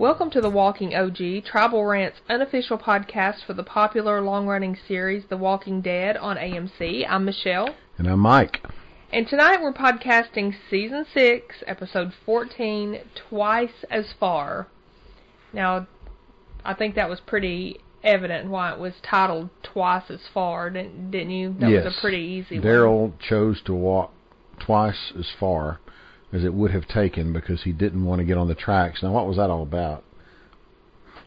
Welcome to the Walking OG, Tribal Rant's unofficial podcast for the popular long-running series The Walking Dead on AMC. I'm Michelle. And I'm Mike. And tonight we're podcasting Season 6, Episode 14, Twice as Far. Now, I think that was pretty evident why it was titled Twice as Far, didn't, didn't you? That yes. was a pretty easy one. Daryl chose to walk twice as far as it would have taken because he didn't want to get on the tracks. Now, what was that all about?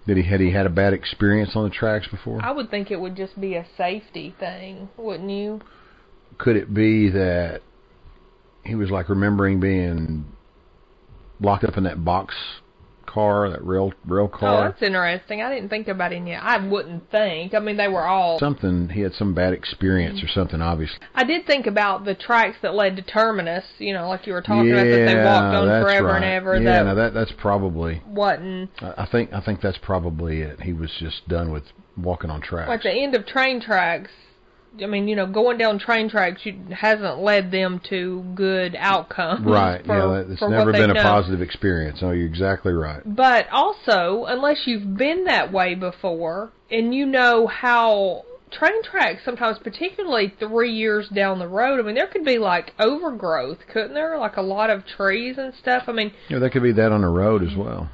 Did he had he had a bad experience on the tracks before? I would think it would just be a safety thing, wouldn't you? Could it be that he was like remembering being locked up in that box car, that rail rail oh, car. Oh, that's interesting. I didn't think about it yet. I wouldn't think. I mean, they were all. something he had some bad experience or mm-hmm. something obviously. I did think about the tracks that led to Terminus. You know, like you were talking about that they walked on forever right. and ever. Yeah, that now that that's probably wasn't I I think I think that's probably it. He was just done with walking on tracks. like the end of train tracks. I mean, you know, going down train tracks you, hasn't led them to good outcomes. Right. For, yeah, it's never been a done. positive experience. Oh, you're exactly right. But also, unless you've been that way before and you know how train tracks sometimes, particularly three years down the road, I mean, there could be like overgrowth, couldn't there? Like a lot of trees and stuff. I mean, Yeah, there could be that on the road as well.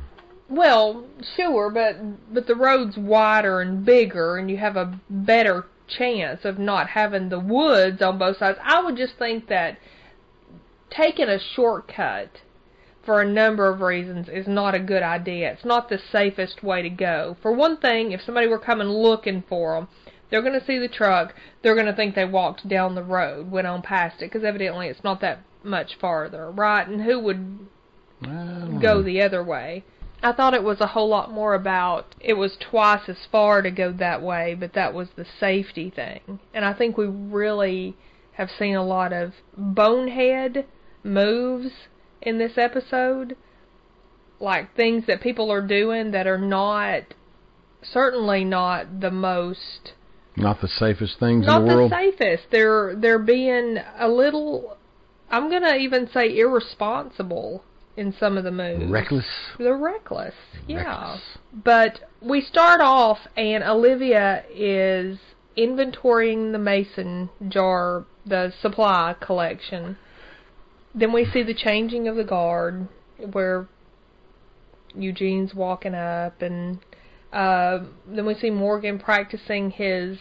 well, sure, but but the road's wider and bigger, and you have a better chance of not having the woods on both sides. I would just think that taking a shortcut for a number of reasons is not a good idea. It's not the safest way to go. For one thing, if somebody were coming looking for them, they're going to see the truck. They're going to think they walked down the road, went on past it, because evidently it's not that much farther, right? And who would go know. the other way. I thought it was a whole lot more about it was twice as far to go that way, but that was the safety thing. And I think we really have seen a lot of bonehead moves in this episode. Like things that people are doing that are not certainly not the most not the safest things not in the world. the safest. They're they're being a little I'm gonna even say irresponsible in some of the moves. Reckless. They're reckless. Yeah. Reckless. But we start off and Olivia is inventorying the mason jar, the supply collection. Then we see the changing of the guard where Eugene's walking up and uh, then we see Morgan practicing his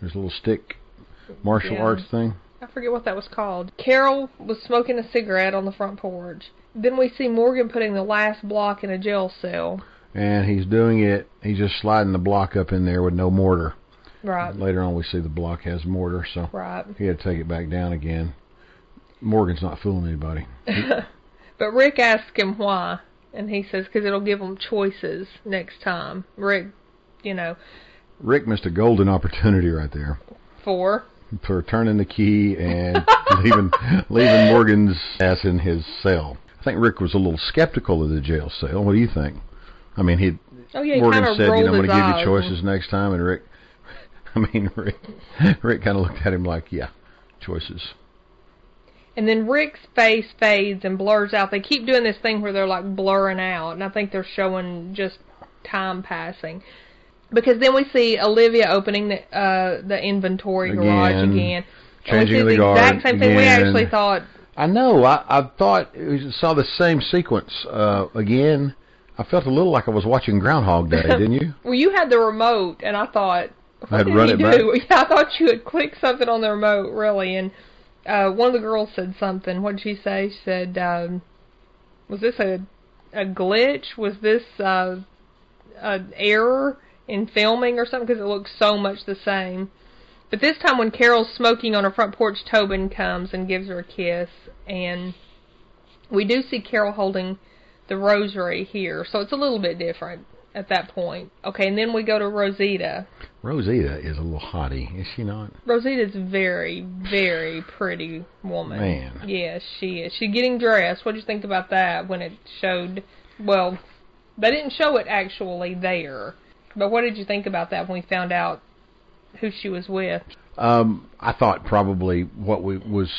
There's a little stick martial Yeah. arts thing. I forget what that was called. Carol was smoking a cigarette on the front porch. Then we see Morgan putting the last block in a jail cell. And he's doing it, he's just sliding the block up in there with no mortar. Right. Later on we see the block has mortar, so Right. he had to take it back down again. Morgan's not fooling anybody. But Rick asks him why, and he says because it'll give them choices next time. Rick, you know, Rick missed a golden opportunity right there. for for turning the key and leaving leaving Morgan's ass in his cell. I think Rick was a little skeptical of the jail cell. What do you think? I mean, he oh yeah, he Morgan said, you know, I'm going to give you choices next time, and Rick, I mean, Rick, Rick kind of looked at him like, yeah, choices. And then Rick's face fades and blurs out. They keep doing this thing where they're like blurring out, and I think they're showing just time passing. Because then we see Olivia opening the uh, the inventory garage Again, again. And we see the the guard exact same thing. We actually thought, I know. I, I thought we saw the same sequence uh, again. I felt a little like I was watching Groundhog Day, didn't you? well, you had the remote, and I thought, what I'd did run it do? Yeah, I thought you had clicked something on the remote, really. And uh, one of the girls said something. What did she say? She said, um, "Was this a a glitch? Was this uh, an error in filming or something? Because it looks so much the same." But this time, when Carol's smoking on her front porch, Tobin comes and gives her a kiss, and we do see Carol holding the rosary here, so it's a little bit different at that point. Okay, and then we go to Rosita. Rosita is a little hottie, is she not? Rosita's very, very pretty woman. Man. Yes, she is. She's getting dressed. What did you think about that when it showed? Well, they didn't show it actually there, but what did you think about that when we found out who she was with? Um, I thought probably what we was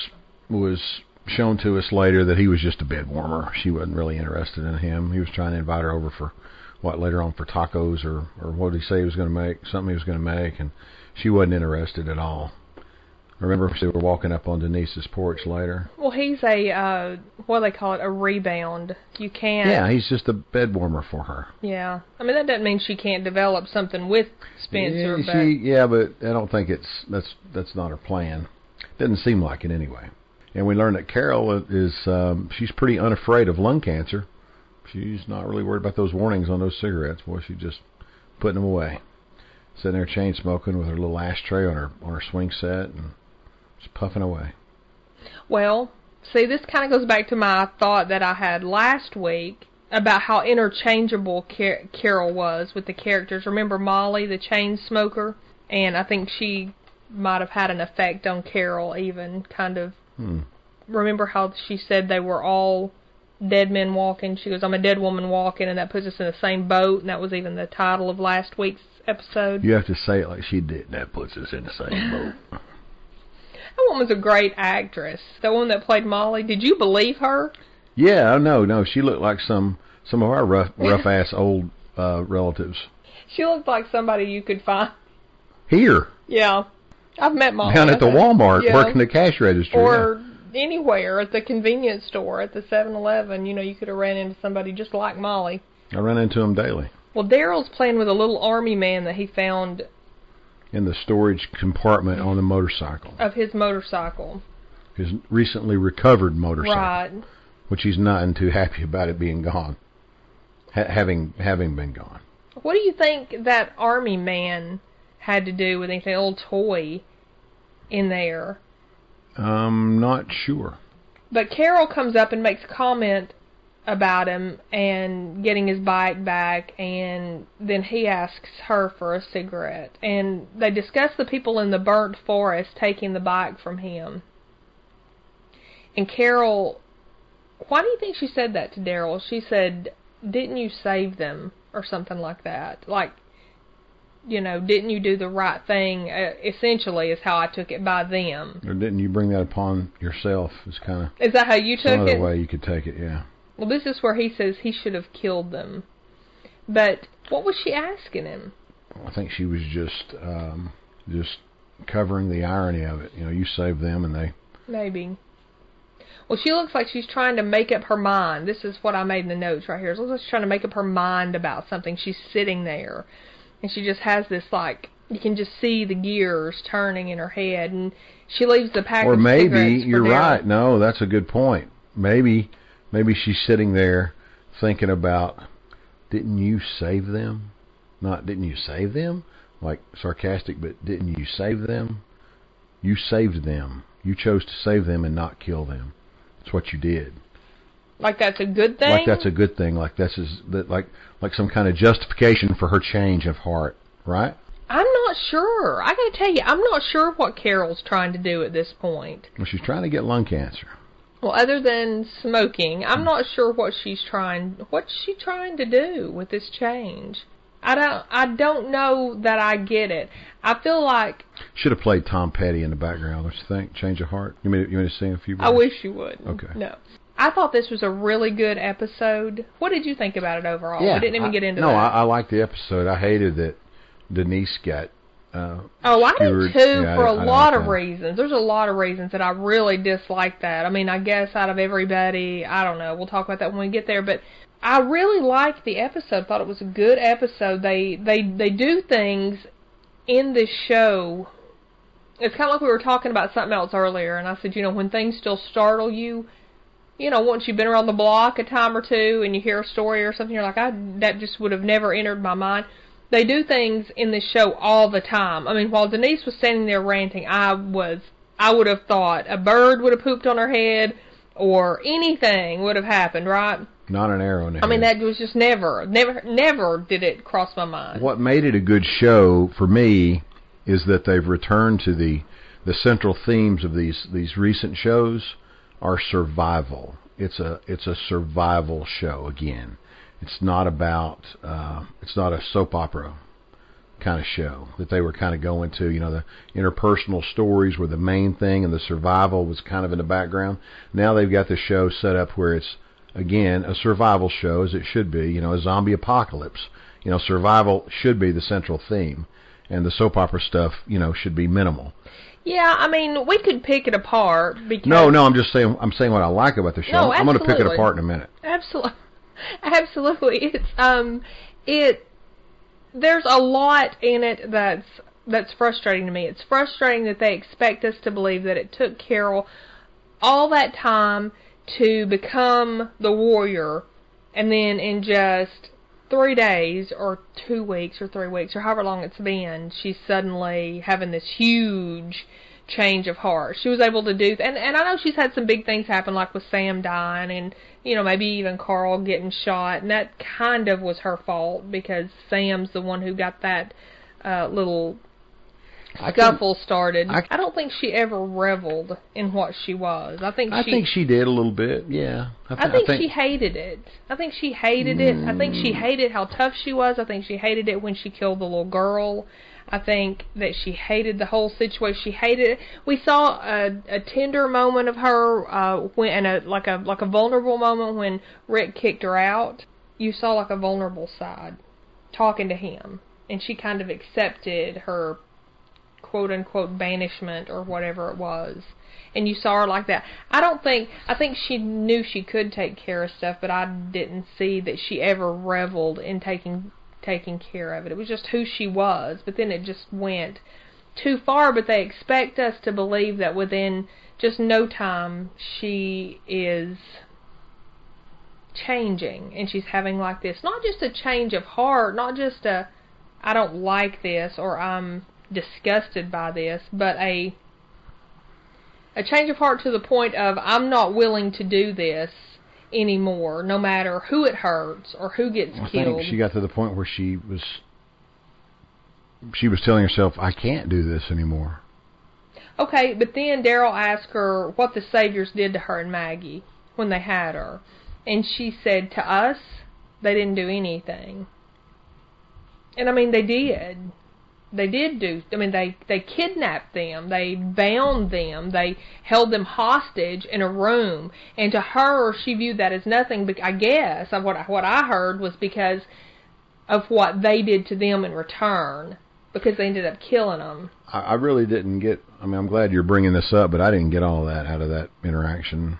was shown to us later that he was just a bed warmer. She wasn't really interested in him. He was trying to invite her over for what later on for tacos or or what did he say he was going to make? Something he was going to make, and she wasn't interested at all. Remember, they were walking up on Denise's porch later. Well, he's a uh, what do they call it? A rebound. You can't. Yeah, he's just a bed warmer for her. Yeah. I mean, that doesn't mean she can't develop something with Spencer, yeah, but she, yeah, but I don't think it's that's that's not her plan. Doesn't seem like it anyway. And we learned that Carol is um, she's pretty unafraid of lung cancer. She's not really worried about those warnings on those cigarettes. Boy, she's just putting them away. Sitting there chain smoking with her little ashtray on her on her swing set and just puffing away. Well, see, this kind of goes back to my thought that I had last week about how interchangeable Car- Carol was with the characters. Remember Molly, the chain smoker? And I think she might have had an effect on Carol, even kind of. Hmm. Remember how she said they were all dead men walking? She goes, I'm a dead woman walking, and that puts us in the same boat, and that was even the title of last week's episode. You have to say it like she did. That puts us in the same boat. That woman's a great actress. The one that played Molly. Did you believe her? Yeah, no, no. She looked like some some of our rough rough ass old uh relatives. She looked like somebody you could find. Here. Yeah. I've met Molly. down at the Walmart Yeah. working the cash register. Or anywhere at the convenience store, at the 7-Eleven. You know, you could have ran into somebody just like Molly. I run into him daily Well, Daryl's playing with a little army man that he found in the storage compartment on the motorcycle. of his motorcycle. His recently recovered motorcycle, Right. which he's not too happy about it being gone, ha- having having been gone. What do you think that army man had to do with anything? Old toy in there. I'm not sure. But Carol comes up and makes a comment about him and getting his bike back and then he asks her for a cigarette and they discuss the people in the burnt forest taking the bike from him. And Carol why do you think she said that to Daryl? She said, "Didn't you save them?" or something like that. Like you know, didn't you do the right thing? Uh, essentially, is how I took it by them. Or didn't you bring that upon yourself? Is kind of Is that how you took it? way you could take it. Yeah. Well, this is where he says he should have killed them. But what was she asking him? I think she was just um, just covering the irony of it. You know, you saved them and they Maybe. Well, she looks like she's trying to make up her mind. This is what I made in the notes right here. It looks like she's trying to make up her mind about something. She's sitting there, and she just has this like you can just see the gears turning in her head, and she leaves the package. or maybe you're right. No, that's a good point. Maybe maybe she's sitting there thinking about didn't you save them? Not didn't you save them? Like sarcastic, but didn't you save them? You saved them. You chose to save them and not kill them. That's what you did. Like that's a good thing. Like that's a good thing. Like this is that like like some kind of justification for her change of heart, right? I'm not sure. I gotta tell you, I'm not sure what Carol's trying to do at this point. Well, she's trying to get lung cancer. Well, other than smoking, I'm not sure what she's trying. What's she trying to do with this change? I don't. I don't know that I get it. I feel like Should have played Tom Petty in the background, don't you think? Change of heart. You mean you want to sing a few? I wish you would. Okay. No. I thought this was a really good episode. What did you think about it overall? Yeah, we didn't even I- get into no, that. I, I liked the episode. I hated that Denise got. Uh, Oh, I do too, Yeah, for I- a I lot of reasons. There's a lot of reasons that I really dislike that. I mean, I guess out of everybody, I don't know. We'll talk about that when we get there, but I really liked the episode. Thought it was a good episode. They they they do things in this show. It's kind of like we were talking about something else earlier, and I said, you know, when things still startle you, you know, once you've been around the block a time or two and you hear a story or something, you're like, I that just would have never entered my mind. They do things in this show all the time. I mean, while Denise was standing there ranting, I was, I would have thought a bird would have pooped on her head, or anything would have happened, right? Not an arrow in the I mean, that was just never, never, never did it cross my mind. What made it a good show for me is that they've returned to the the central themes of these these recent shows are survival. It's a it's a survival show again. It's not about uh, it's not a soap opera kind of show that they were kind of going to. You know, the interpersonal stories were the main thing, and the survival was kind of in the background. Now they've got the show set up where it's again a survival show, as it should be. You know, a zombie apocalypse. You know, survival should be the central theme, and the soap opera stuff, you know, should be minimal. Yeah, I mean, we could pick it apart because No, no, I'm just saying. I'm saying what I like about the show. No, I'm going to pick it apart in a minute. Absolutely, absolutely. It's um, it. There's a lot in it that's that's frustrating to me. It's frustrating that they expect us to believe that it took Carol all that time to become the warrior, and then in just three days or two weeks or three weeks or however long it's been, she's suddenly having this huge change of heart. She was able to do, and and I know she's had some big things happen, like with Sam dying, and you know maybe even Carl getting shot, and that kind of was her fault because Sam's the one who got that uh, little I think- scuffle started. I- I, don't think she ever reveled in what she was. I think I she. think she did a little bit. Yeah. I thi- think, she hated it. I think she hated it. I think she hated how tough she was. I think she hated it when she killed the little girl. I think that she hated the whole situation. She hated it. We saw a, a tender moment of her uh, when, and a like a like a vulnerable moment when Rick kicked her out. You saw like a vulnerable side, talking to him, and she kind of accepted her quote unquote banishment or whatever it was and you saw her like that. I don't think I think she knew she could take care of stuff, but I didn't see that she ever reveled in taking taking care of it. It was just who she was, but then it just went too far, but they expect us to believe that within just no time she is changing and she's having like this not just a change of heart, not just a I don't like this or I'm disgusted by this, but a a change of heart to the point of I'm not willing to do this anymore, no matter who it hurts or who gets I killed. think she got to the point where she was she was telling herself, "I can't do this anymore." Okay, but then Daryl asked her what the Saviors did to her and Maggie when they had her. And she said, to us, they didn't do anything. And I mean, they did. They did do, I mean, they, they kidnapped them. They bound them. They held them hostage in a room. And to her, she viewed that as nothing, but I guess, of what, I- what I heard was because of what they did to them in return. Because they ended up killing them. I, I really didn't get. I mean, I'm glad you're bringing this up, but I didn't get all that out of that interaction.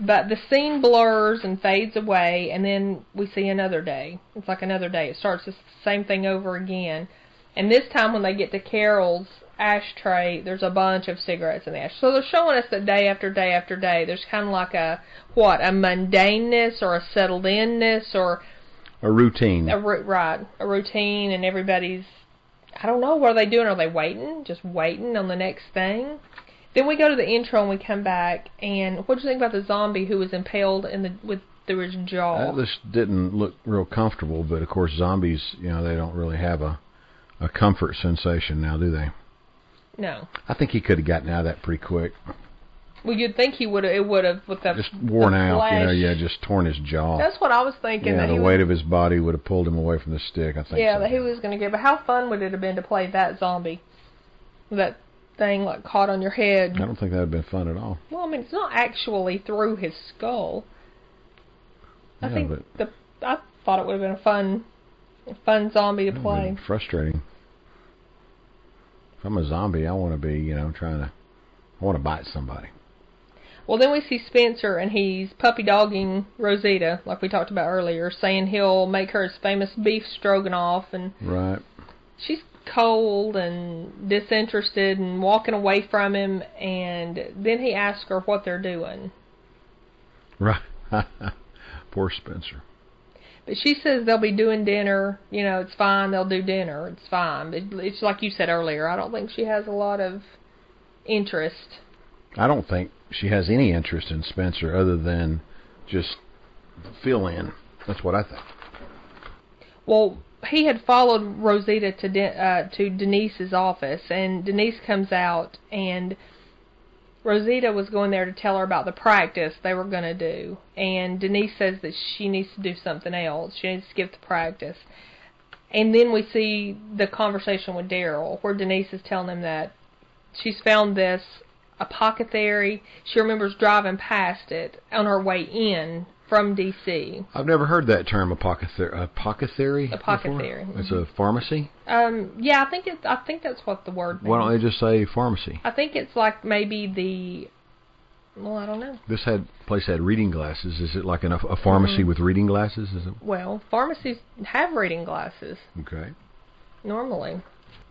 But the scene blurs and fades away, and then we see another day. It's like another day. It starts the same thing over again. And this time, when they get to Carol's ashtray, there's a bunch of cigarettes in the ash. So they're showing us that day after day after day, there's kind of like a what a mundaneness or a settled inness or A routine. a right a routine, and everybody's I don't know what are they doing. Are they waiting? Just waiting on the next thing? Then we go to the intro and we come back. And what do you think about the zombie who was impaled in the with through his jaw? That just didn't look real comfortable, but of course, zombies, you know, they don't really have a a comfort sensation now, do they? no. I think he could have gotten out of that pretty quick. Well, you'd think he would have. It would have with the Just worn out, you know. Yeah, just torn his jaw. That's what I was thinking. yeah, that the weight was, of his body would have pulled him away from the stick. I think. yeah, so. that he was going to get. But how fun would it have been to play that zombie? That thing like caught on your head. I don't think that would have been fun at all. Well, I mean, it's not actually through his skull. I Yeah, think the I thought it would have been a fun, fun zombie to play. frustrating. If I'm a zombie, I want to be, you know, trying to. I want to bite somebody. Well, then we see Spencer, and he's puppy dogging Rosita, like we talked about earlier, saying he'll make her his famous beef stroganoff, and Right. she's cold and disinterested and walking away from him. And then he asks her what they're doing, Right. Poor Spencer. But she says they'll be doing dinner. You know, it's fine. They'll do dinner. It's fine. But it's like you said earlier. I don't think she has a lot of interest. I don't think she has any interest in Spencer other than just fill in. That's what I think. Well, he had followed Rosita to De- uh, to Denise's office, and Denise comes out, and Rosita was going there to tell her about the practice they were going to do, and Denise says that she needs to do something else. She needs to skip the practice, And then we see the conversation with Daryl, where Denise is telling him that she's found this apothecary. She remembers driving past it on her way in from D.C. I've never heard that term apothecary. Apothecary. Apothecary. It's a pharmacy. Um, yeah, I think it's. I think that's what the word. Means. Why don't they just say pharmacy? I think it's like maybe the. Well, I don't know. This had place had reading glasses. Is it like an, a pharmacy Mm-hmm. with reading glasses? Is it? Well, pharmacies have reading glasses Okay. normally.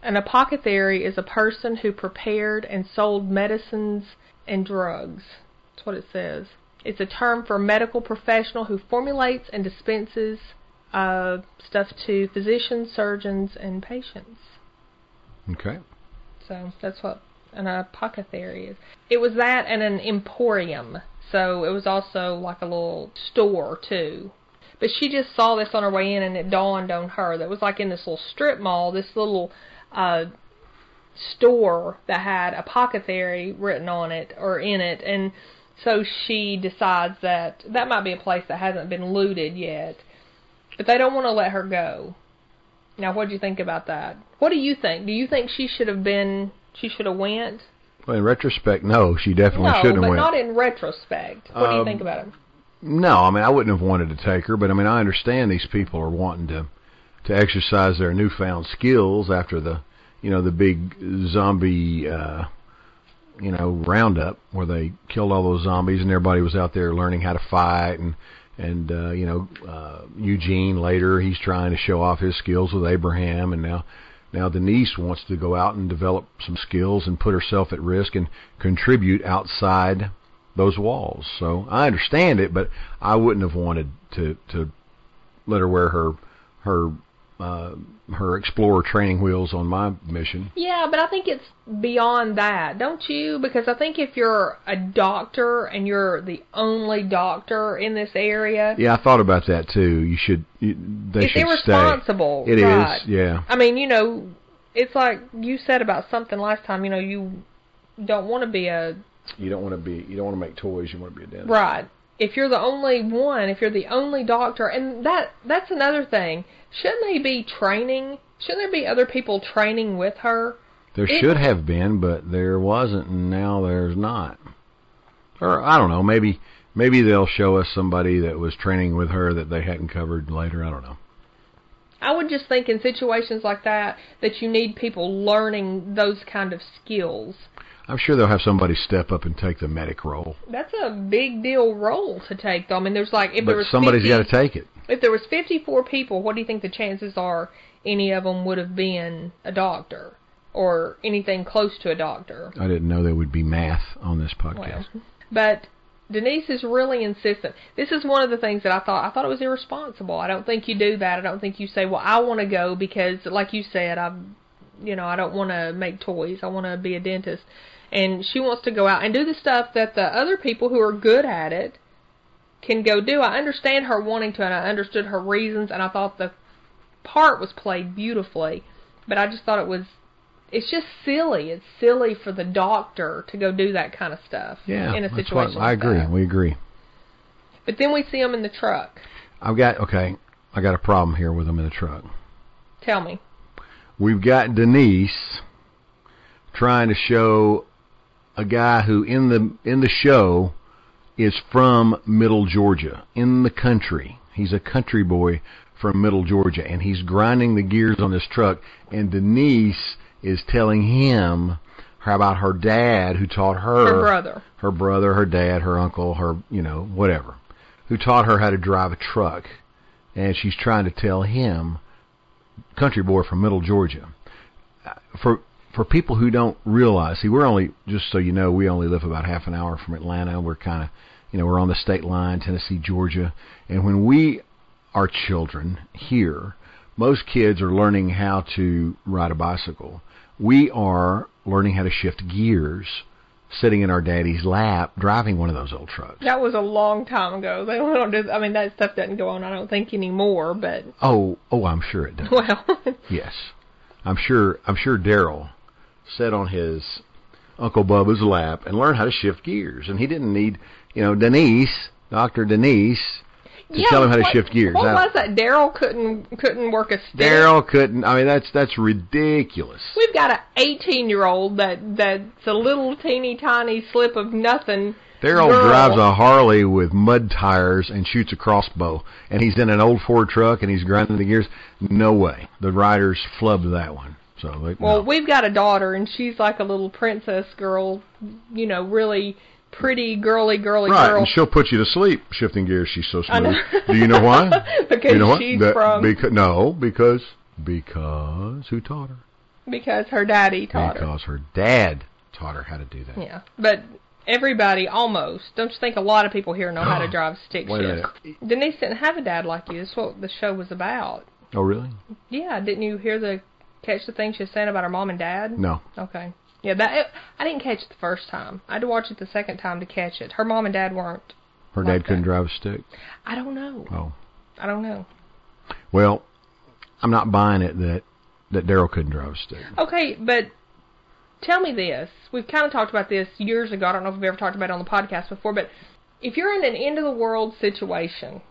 An apothecary is a person who prepared and sold medicines and drugs. That's what it says. It's a term for a medical professional who formulates and dispenses uh, stuff to physicians, surgeons, and patients. Okay. So that's what an apothecary is. It was that and an emporium. So it was also like a little store too. But she just saw this on her way in and it dawned on her that it was like in this little strip mall, this little uh store that had apothecary written on it or in it and so she decides that that might be a place that hasn't been looted yet. But they don't want to let her go. Now, what do you think about that? What do you think? Do you think she should have been? She should have went? Well, in retrospect, no, she definitely no, shouldn't have but went. not in retrospect. What do you Um, think about it? No, I mean I wouldn't have wanted to take her, but I mean I understand these people are wanting to to exercise their newfound skills after the you know the big zombie uh you know roundup where they killed all those zombies and everybody was out there learning how to fight and and uh you know uh Eugene later he's trying to show off his skills with Abraham and now now Denise wants to go out and develop some skills and put herself at risk and contribute outside those walls. So I understand it, but I wouldn't have wanted to to let her wear her her uh, her explorer training wheels on my mission. Yeah, but I think it's beyond that, don't you? Because I think if you're a doctor and you're the only doctor in this area, Yeah, I thought about that too. You should you, they it's should irresponsible. stay. It is, right. yeah. I mean, you know, it's like you said about something last time. You know, you don't want to be a You don't want to be you don't want to make toys. You want to be a dentist. Right. If you're the only one, if you're the only doctor, and that that's another thing. Shouldn't they be training? Shouldn't there be other people training with her? There It- should have been, but there wasn't, and now there's not. Or I don't know. Maybe maybe they'll show us somebody that was training with her that they hadn't covered later. I don't know. I would just think in situations like that that you need people learning those kind of skills. I'm sure they'll have somebody step up and take the medic role, That's a big deal role to take though. I mean there's like if there but was somebody's 50, got to take it. if there was 54 people, what do you think the chances are any of them would have been a doctor or anything close to a doctor? I didn't know there would be math on this podcast. Well, but Denise is really insistent. This is one of the things that I thought I thought it was irresponsible. I don't think you do that. I don't think you say, "Well, I want to go because like you said, I you know, I don't want to make toys. I want to be a dentist." And she wants to go out and do the stuff that the other people who are good at it can go do. I understand her wanting to and I understood her reasons and I thought the part was played beautifully. But I just thought it was it's just silly. It's silly for the doctor to go do that kind of stuff Yeah, in a situation. what, I agree. We agree. But then we see him in the truck. I've got okay. I got a problem here with them in the truck. Tell me. We've got Denise trying to show a guy who in the in the show is from Middle Georgia, in the country. He's a country boy from Middle Georgia, and he's grinding the gears on this truck. And Denise is telling him about her dad, who taught her, Her brother. her brother, her dad, her uncle, her you know whatever, who taught her how to drive a truck, and she's trying to tell him, country boy from Middle Georgia, uh, for for people who don't realize, see, we're only just so you know, we only live about half an hour from Atlanta. We're kind of, you know, we're on the state line, Tennessee, Georgia, and when we are children here, most kids are learning how to ride a bicycle. We are learning how to shift gears, sitting in our daddy's lap, driving one of those old trucks. That was a long time ago. They don't do. I mean, that stuff doesn't go on. I don't think anymore. But Oh, oh, I'm sure it does. well, Yes, I'm sure. I'm sure Daryl sat on his Uncle Bubba's lap and learned how to shift gears, and he didn't need, you know, Denise, Doctor Denise. to tell him how to what- shift gears. What was that? Daryl couldn't couldn't work a stick. Daryl couldn't. I mean, that's that's ridiculous. We've got a 18 year old that that's a little teeny tiny slip of nothing. Daryl drives a Harley with mud tires and shoots a crossbow, and he's in an old Ford truck and he's grinding the gears. No way. The riders flubbed that one. So they, Well, no. we've got a daughter, and she's like a little princess girl. You know, really pretty, girly, girly right, girl. and she'll put you to sleep shifting gears. She's so smooth. Do you know why? because you know what? she's That- from Because, no, because because who taught her? because her daddy taught her. because her dad taught her how to do that. Yeah, but everybody almost. Don't you think a lot of people here know how to drive stick shift? Denise didn't have a dad like you. That's what the show was about. Oh, really? Yeah, didn't you hear the catch the thing she was saying about her mom and dad? No. Okay. Yeah, that it, I didn't catch it the first time. I had to watch it the second time to catch it. Her mom and dad weren't. Her Like dad couldn't that. drive a stick. I don't know. Oh. I don't know. Well, I'm not buying it that that Daryl couldn't drive a stick. Okay, but tell me this. We've kind of talked about this years ago. I don't know if we've ever talked about it on the podcast before, but if you're in an end of the world situation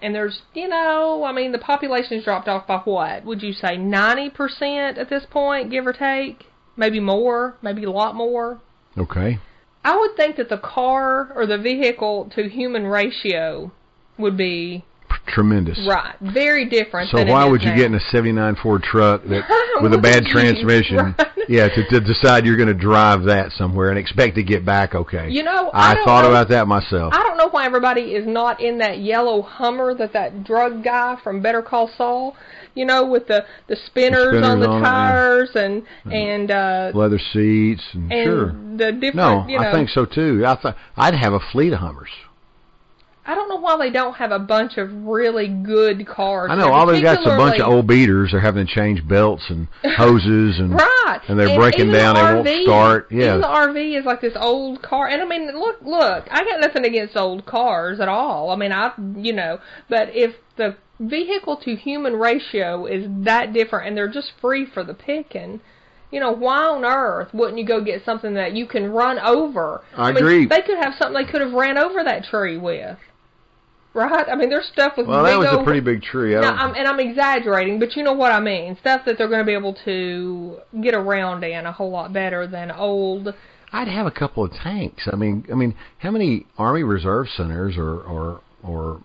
and there's, you know, I mean, the population's dropped off by what? Would you say 90% at this point, give or take? Maybe more, maybe a lot more. Okay. I would think that the car or the vehicle to human ratio would be Tremendous. right, very different. So why would you now. get in a '79 Ford truck that with a bad transmission? Right. Yeah, to, to decide you're going to drive that somewhere and expect to get back okay. You know, I, I thought know- about that myself. I don't know why everybody is not in that yellow Hummer that that drug guy from Better Call Saul, you know, with the the spinners, spinners on the on it, yeah. tires and and uh Leather seats and, and sure. the different. No, you know, I think so too. I thought I'd have a fleet of Hummers. I don't know why they don't have a bunch of really good cars. I know all they've got's a bunch of old beaters. They're having to change belts and hoses and Right. and they're breaking down, The they won't start. Yeah. Even the RV is like this old car. And I mean, look, look, I got nothing against old cars at all. I mean, I, you know, but if the vehicle to human ratio is that different and they're just free for the picking, you know, why on earth wouldn't you go get something that you can run over? I mean, agree. They could have something they could have ran over that tree with. Right? I mean, there's stuff with well, big that was old a pretty big tree. I now, I'm, and I'm exaggerating, but you know what I mean. Stuff that they're going to be able to get around in a whole lot better than old. I'd have a couple of tanks. I mean, I mean, how many Army Reserve centers or or or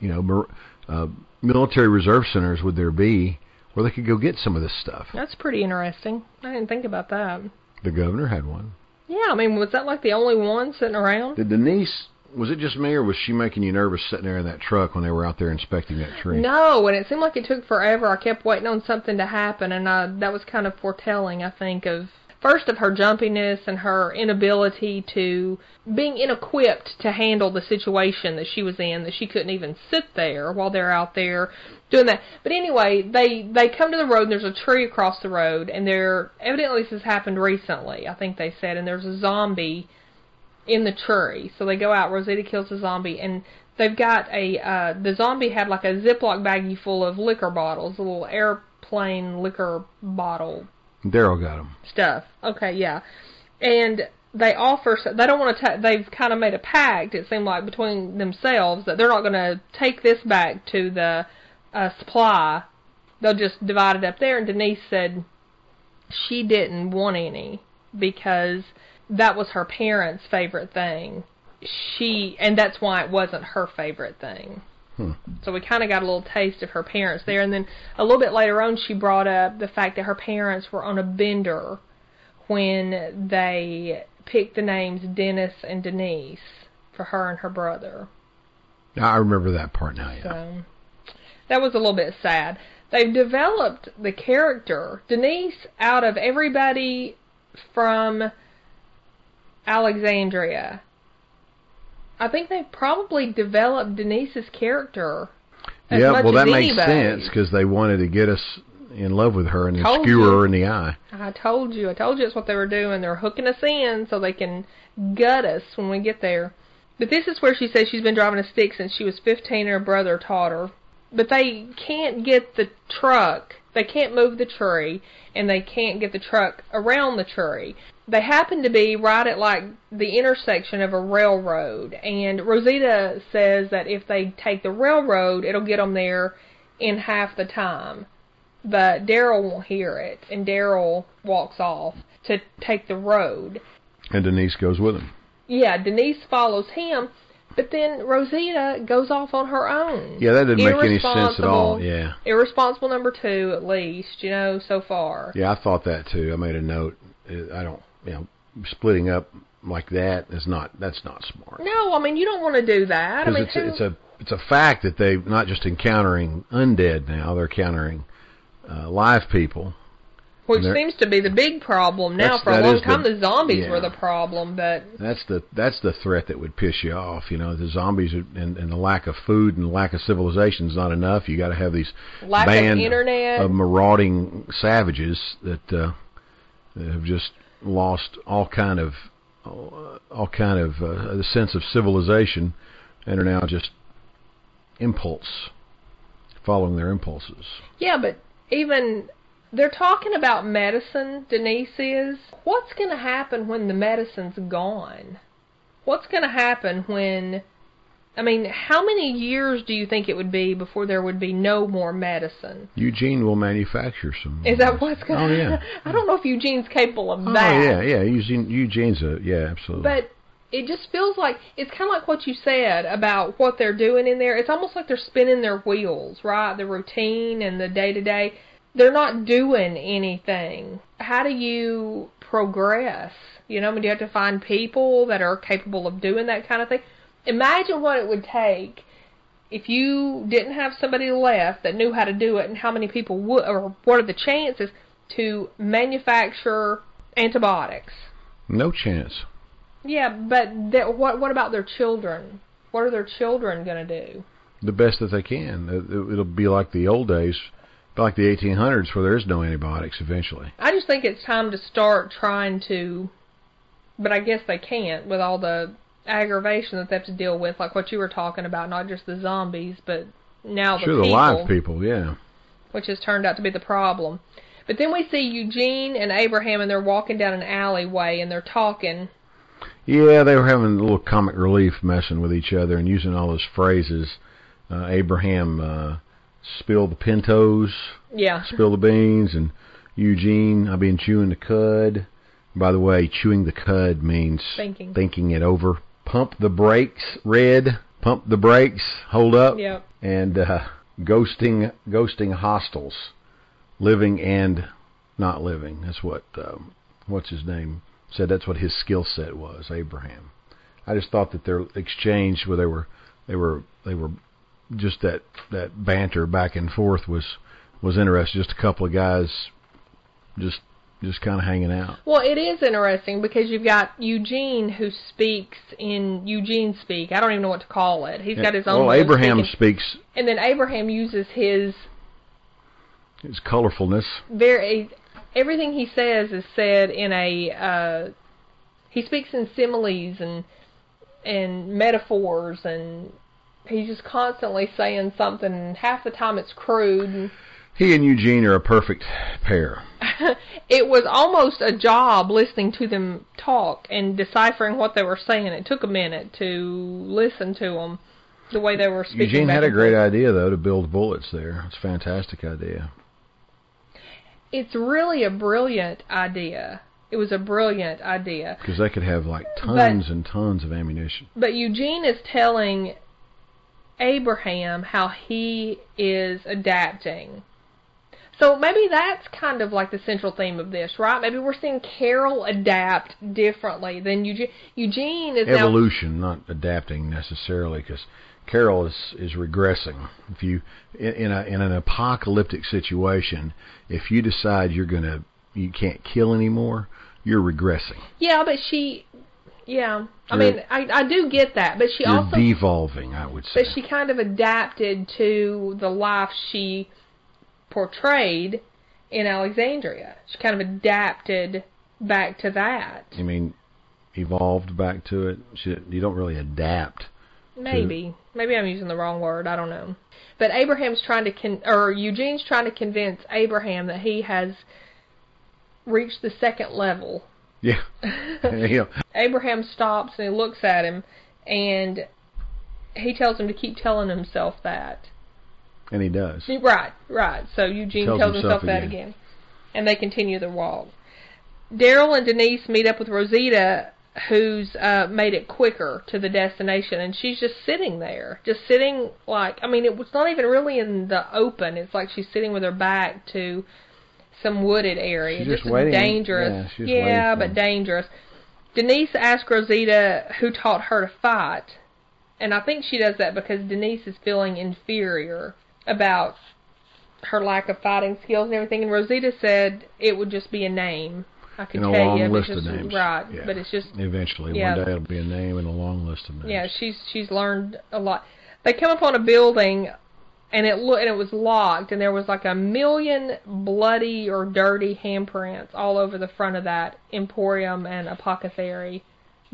you know, mer- uh, military reserve centers would there be where they could go get some of this stuff? That's pretty interesting. I didn't think about that. The governor had one. Yeah, I mean, was that like the only one sitting around? Did Denise? Was it just me, or was she making you nervous sitting there in that truck when they were out there inspecting that tree? No, and it seemed like it took forever. I kept waiting on something to happen, and I, that was kind of foretelling, I think, of first of her jumpiness and her inability to being inequipped to handle the situation that she was in. That she couldn't even sit there while they're out there doing that. But anyway, they they come to the road, and there's a tree across the road, and there evidently this has happened recently. I think they said, and there's a zombie in the tree. So they go out. Rosita kills the zombie, and they've got a uh, the zombie had like a Ziploc baggie full of liquor bottles, a little airplane liquor bottle Daryl got them stuff. Okay, yeah, and they offer. They don't want to. Ta- they've kind of made a pact. It seemed like between themselves that they're not going to take this back to the uh, supply. They'll just divide it up there. And Denise said she didn't want any because that was her parents' favorite thing. She and that's why it wasn't her favorite thing. Hmm. So we kind of got a little taste of her parents there, and then a little bit later on, she brought up the fact that her parents were on a bender when they picked the names Dennis and Denise for her and her brother. I remember that part now. Yeah. So that was a little bit sad. They've developed the character Denise out of everybody from Alexandria. I think they probably developed Denise's character. Yeah. Well, that makes sense because they wanted to get us in love with her and then Told skewer you. her in the eye. I told you, I told you it's what they were doing. They're hooking us in so they can gut us when we get there. But this is where she says she's been driving a stick since she was 15 and her brother taught her. But they can't get the truck, they can't move the tree, and they can't get the truck around the tree. They happen to be right at like the intersection of a railroad. And Rosita says that if they take the railroad, it'll get them there in half the time. But Daryl won't hear it, and Daryl walks off to take the road. And Denise goes with him. Yeah, Denise follows him, but then Rosita goes off on her own. Yeah, that didn't make any sense at all. Yeah. Irresponsible number two, at least, you know, so far. Yeah, I thought that too. I made a note. I don't, you know, splitting up like that is not. That's not smart. No, I mean you don't want to do that. I mean, it's who, it's a it's a fact that they're not just encountering undead now; they're encountering uh, live people. which seems to be the big problem now. For a long is the- time, the, zombies yeah. were the problem, but That's the that's the threat that would piss you off. You know, the zombies are, and, and the lack of food and the lack of civilization is not enough. You got to have these lack band of internet. of marauding savages that, uh, that have just lost all kind of all kind of uh, the sense of civilization and are now just impulse following their impulses. yeah, but even they're talking about medicine. Denise is. What's going to happen when the medicine's gone? What's going to happen when? I mean, how many years do you think it would be before there would be no more medicine? Eugene will manufacture some. Is that what's going Oh yeah. I don't know if Eugene's capable of Oh that. yeah, yeah. Eugene, Eugene's a yeah, absolutely. But it just feels like it's kind of like what you said about what they're doing in there. It's almost like they're spinning their wheels, right? The routine and the day to day. They're not doing anything. How do you progress? You know, I mean, do you have to find people that are capable of doing that kind of thing? Imagine what it would take if you didn't have somebody left that knew how to do it, and how many people would, or what are the chances to manufacture antibiotics? no chance. Yeah, but what what about their children? What are their children going to do? the best that they can. It- It'll be like the old days, like the 1800s, where there is no antibiotics eventually. I just think it's time to start trying to, but I guess they can't with all the aggravation that they have to deal with, like what you were talking about, not just the zombies, but now the sure, the people, live people, yeah. which has turned out to be the problem. But then we see Eugene and Abraham, and they're walking down an alleyway, and they're talking. Yeah, they were having a little comic relief messing with each other and using all those phrases. Uh, Abraham uh, spilled the pintos, Yeah, spill the beans, and Eugene, I've been chewing the cud. By the way, chewing the cud means thinking. thinking it over. Pump the brakes, red. Pump the brakes, hold up. Yep. and uh, ghosting ghosting hostels, living and not living. That's what um, what's his name said. That's what his skill set was. Abraham. I just thought that their exchange where they were they were they were just that that banter back and forth was was interesting. Just a couple of guys just just kind of hanging out. Well, it is interesting because you've got Eugene who speaks in Eugene speak. I don't even know what to call it. He's got his own. well, Abraham speaking. speaks and then Abraham uses his his colorfulness. very everything he says is said in a. Uh, he speaks in similes and and metaphors and he's just constantly saying something. And half the time it's crude. And He and Eugene are a perfect pair. it was almost a job listening to them talk and deciphering what they were saying. It took a minute to listen to them the way they were speaking. Eugene had a great idea though to build bullets there. It's a fantastic idea. It's really a brilliant idea. It was a brilliant idea. Because they could have like tons and tons of ammunition. But Eugene is telling Abraham how he is adapting. So maybe that's kind of like the central theme of this, right? Maybe we're seeing Carol adapt differently than Eugene. Eugene is now Evolution, not adapting necessarily, because Carol is is regressing. If you in, a in an apocalyptic situation, if you decide you're gonna you can't kill anymore, you're regressing. Yeah, but she yeah. I You're- mean, I I do get that, but she also devolving, I would say. but she kind of adapted to the life she portrayed in Alexandria. She kind of adapted back to that. You mean, evolved back to it. She, you don't really adapt. Maybe. Maybe I'm using the wrong word. I don't know. But Abraham's trying to con or Eugene's trying to convince Abraham that he has reached the second level Yeah. know, Abraham stops and he looks at him, and he tells him to keep telling himself that. And he does. Right, right. So Eugene Tells tells, himself himself, that again. And they continue their walk. Daryl and Denise meet up with Rosita, who's uh, made it quicker to the destination, and she's just sitting there. Just sitting like, I mean, it was not even really in the open. It's like she's sitting with her back to some wooded area. She's just Just waiting. dangerous. Yeah, she's waiting but dangerous. Denise asks Rosita who taught her to fight, and I think she does that because Denise is feeling inferior about her lack of fighting skills and everything. And Rosita said it would just be a name. I could In a tell long you, list it's of just, names. right? Yeah. But it's just Eventually, Yeah. one day it'll be a name in a long list of names. yeah, she's she's learned a lot. They come upon a building, and it lo- and it was locked, and there was like a million bloody or dirty handprints all over the front of that emporium and apothecary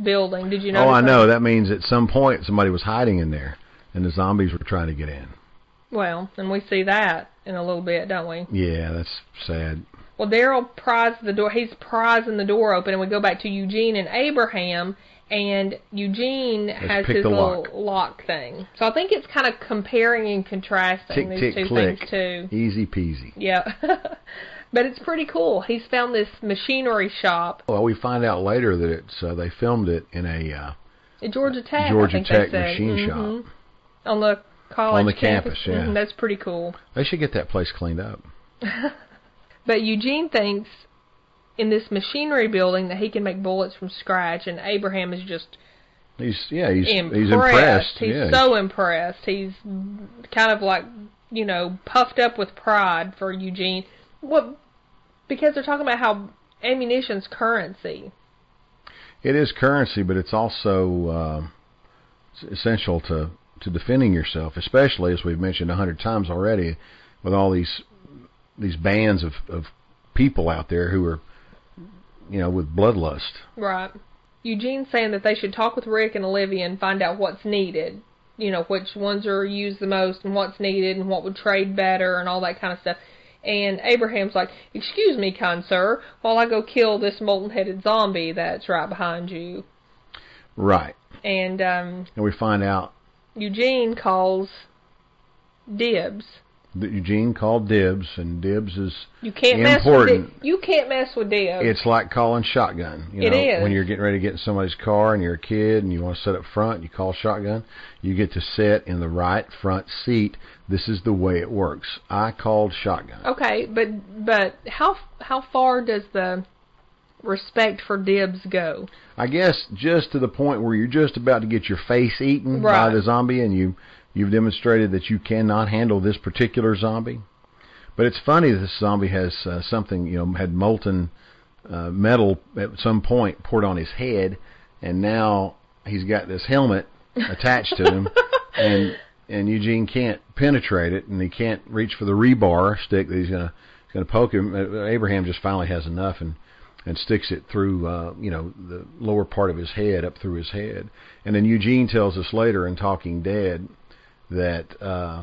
building. Did you know? oh, I know. That means at some point somebody was hiding in there, and the zombies were trying to get in. Well, and we see that in a little bit, don't we? Yeah, that's sad. Well, Daryl pries the door. He's prizing the door open, and we go back to Eugene and Abraham, and Eugene has his little lock. lock. thing. So I think it's kind of comparing and contrasting Tick, these tick, two click. things too. Easy peasy. Yeah, but it's pretty cool. He's found this machinery shop Well, we find out later that it's uh, they filmed it in a uh, Georgia Tech. I Georgia think Tech they said. machine Mhm. shop. on the college On the campus, yeah. Mhm, that's pretty cool. They should get that place cleaned up. But Eugene thinks in this machinery building that he can make bullets from scratch, and Abraham is just He's yeah, he's impressed. he's impressed. He's yeah. so impressed. He's kind of like you know puffed up with pride for Eugene. What? Because they're talking about how ammunition's currency. It is currency, but it's also it's essential to to defending yourself, especially as we've mentioned a hundred times already, with all these these bands of of people out there who are, you know, with bloodlust. Right. Eugene's saying that they should talk with Rick and Olivia and find out what's needed. You know, which ones are used the most and what's needed and what would trade better and all that kind of stuff. And Abraham's like, Excuse me, kind sir, while I go kill this molten headed zombie that's right behind you. Right. And um And we find out Eugene calls dibs. that Eugene called dibs, and dibs is You can't mess with Important. dibs. You can't mess with dibs. it's like calling shotgun. You It know, is. when you're getting ready to get in somebody's car and you're a kid and you want to sit up front, you call shotgun. You get to sit in the right front seat. This is the way it works. I called shotgun. Okay, but but how how far does the respect for dibs go? I guess just to the point where you're just about to get your face eaten by the zombie, and you you've demonstrated that you cannot handle this particular zombie. But it's funny this zombie has uh, something you know had molten uh, metal at some point poured on his head, and now he's got this helmet attached to him, and and Eugene can't penetrate it, and he can't reach for the rebar stick that he's gonna gonna poke him. Uh, Abraham just finally has enough and and sticks it through uh, you know the lower part of his head up through his head. And then Eugene tells us later in Talking Dead that uh,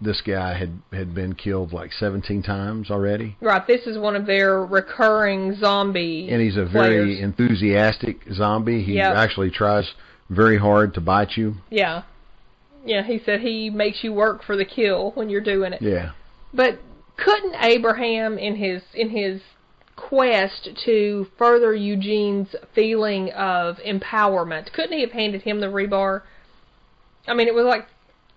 this guy had had been killed like 17 times already, Right, this is one of their recurring zombie. and he's a very players. enthusiastic zombie. He Yep. actually tries very hard to bite you. yeah, yeah. He said he makes you work for the kill when you're doing it. Yeah. But couldn't Abraham, in his in his quest to further Eugene's feeling of empowerment, couldn't he have handed him the rebar? I mean, it was like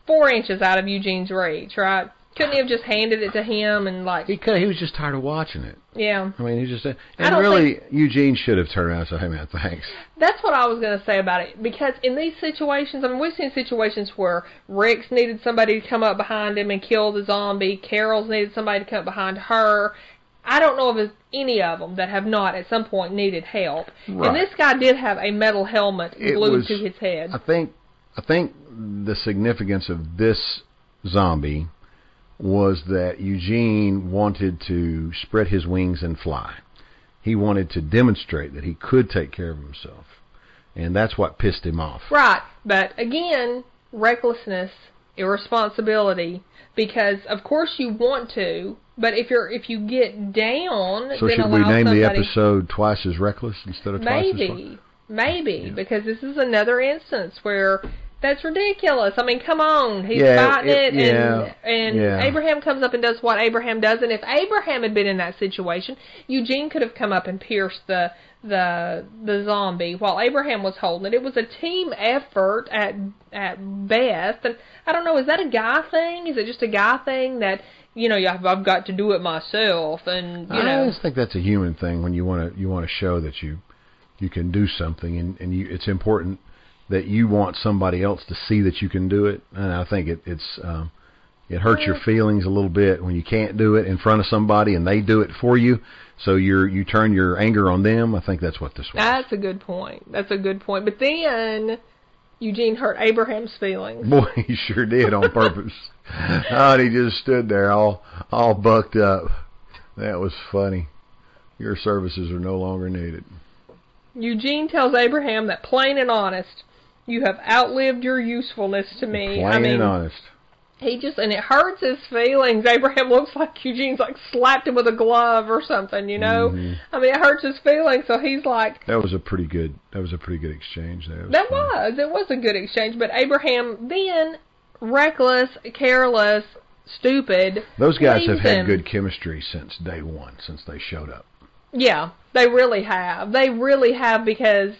four inches out of Eugene's reach, right? Couldn't he have just handed it to him and like, He could, he was just tired of watching it. yeah? I mean, he just and really Eugene should have turned around and said, "Hey man, thanks." That's what I was going to say about it. Because in these situations, I mean, we've seen situations where Rick's needed somebody to come up behind him and kill the zombie. Carol's needed somebody to come up behind her. I don't know of any of them that have not at some point needed help. Right. And this guy did have a metal helmet It glued was- to his head. I think I think the significance of this zombie was that Eugene wanted to spread his wings and fly. He wanted to demonstrate that he could take care of himself. And that's what pissed him off. Right. But again, recklessness, irresponsibility, because of course you want to But if you're if you get down, So then should we name the episode "Twice as Reckless" instead of "Twice as Far"? Maybe, maybe Yeah. because this is another instance where that's ridiculous. I mean, come on, he's Yeah, fighting it- it, yeah, and and yeah. Abraham comes up and does what Abraham does. And if Abraham had been in that situation, Eugene could have come up and pierced the the the zombie while Abraham was holding it. It was a team effort at at best, and I don't know. Is that a guy thing? Is it just a guy thing that you know I've, I've got to do it myself? And you I know, I just think that's a human thing when you want to you want to show that you you can do something, and and you, it's important that you want somebody else to see that you can do it. And I think it, it's um, it hurts your feelings a little bit when you can't do it in front of somebody and they do it for you. So you're you turn your anger on them. I think that's what this was. That's a good point. That's a good point. But then Eugene hurt Abraham's feelings. Boy, he sure did on purpose. Oh, and he just stood there all all bucked up. That was funny. Your services are no longer needed. Eugene tells Abraham that plain and honest, you have outlived your usefulness to me. Plain I mean, and honest. he just and it hurts his feelings. Abraham looks like Eugene's like slapped him with a glove or something, you know. Mhm. I mean, it hurts his feelings. So he's like, That was a pretty good. That was a pretty good exchange there. That fun. was it was a good exchange. But Abraham then reckless, careless, stupid. Those guys have had good chemistry since day one, since they showed up. Yeah, they really have. They really have because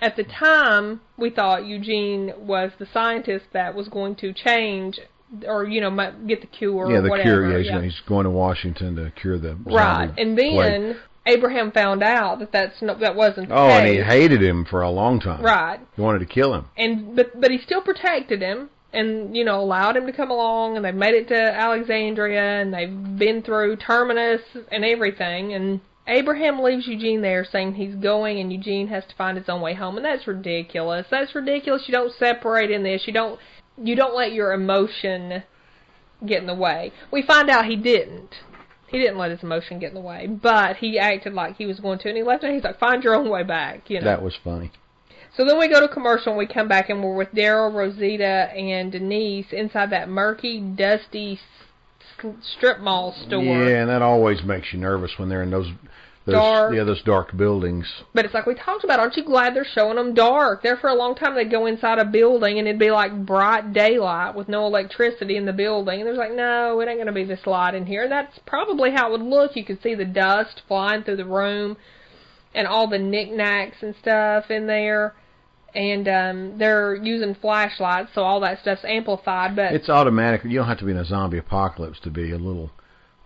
at the time we thought Eugene was the scientist that was going to change or you know get the cure yeah, or the whatever. cure. Yeah, he's, gonna- he's going to Washington to cure the right. And then plague. Abraham found out that that's no, that wasn't the Oh, and he hated him for a long time. right. He wanted to kill him. And but but he still protected him and you know allowed him to come along and they've made it to Alexandria and they've been through Terminus and everything and Abraham leaves Eugene there saying he's going and Eugene has to find his own way home and that's ridiculous. That's ridiculous. You don't separate in this. You don't you don't let your emotion get in the way. We find out he didn't. He didn't let his emotion get in the way, but he acted like he was going to and he left it. He's like, find your own way back, you know. That was funny. So then we go to commercial and we come back and we're with Daryl, Rosita, and Denise inside that murky, dusty strip mall store. Yeah, and that always makes you nervous when they're in those those Dark. yeah those dark buildings. But it's like we talked about. Aren't you glad they're showing them dark? There for a long time they'd go inside a building and it'd be like bright daylight with no electricity in the building. And there's like, no, it ain't going to be this light in here. And that's probably how it would look. You could see the dust flying through the room and all the knickknacks and stuff in there. And um they're using flashlights, so all that stuff's amplified. But It's automatic. You don't have to be in a zombie apocalypse to be a little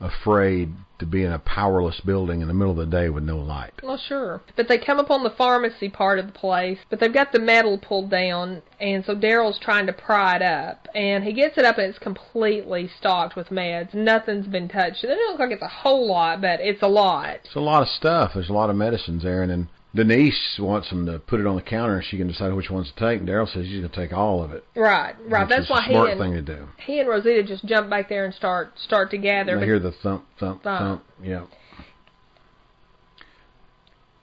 afraid to be in a powerless building in the middle of the day with no light. Well, sure. But they come upon the pharmacy part of the place, but they've got the metal pulled down, and so Daryl's trying to pry it up, and he gets it up and it's completely stocked with meds. Nothing's been touched. It doesn't look like it's a whole lot, but it's a lot. It's a lot of stuff. There's a lot of medicines there, and then Denise wants them to put it on the counter, and she can decide which ones to take. And Daryl says she's going to take all of it. Right, right. That's why a he smart and thing to do. he and Rosita just jump back there and start start to gather. I hear the thump, thump, Thump. thump. Yeah.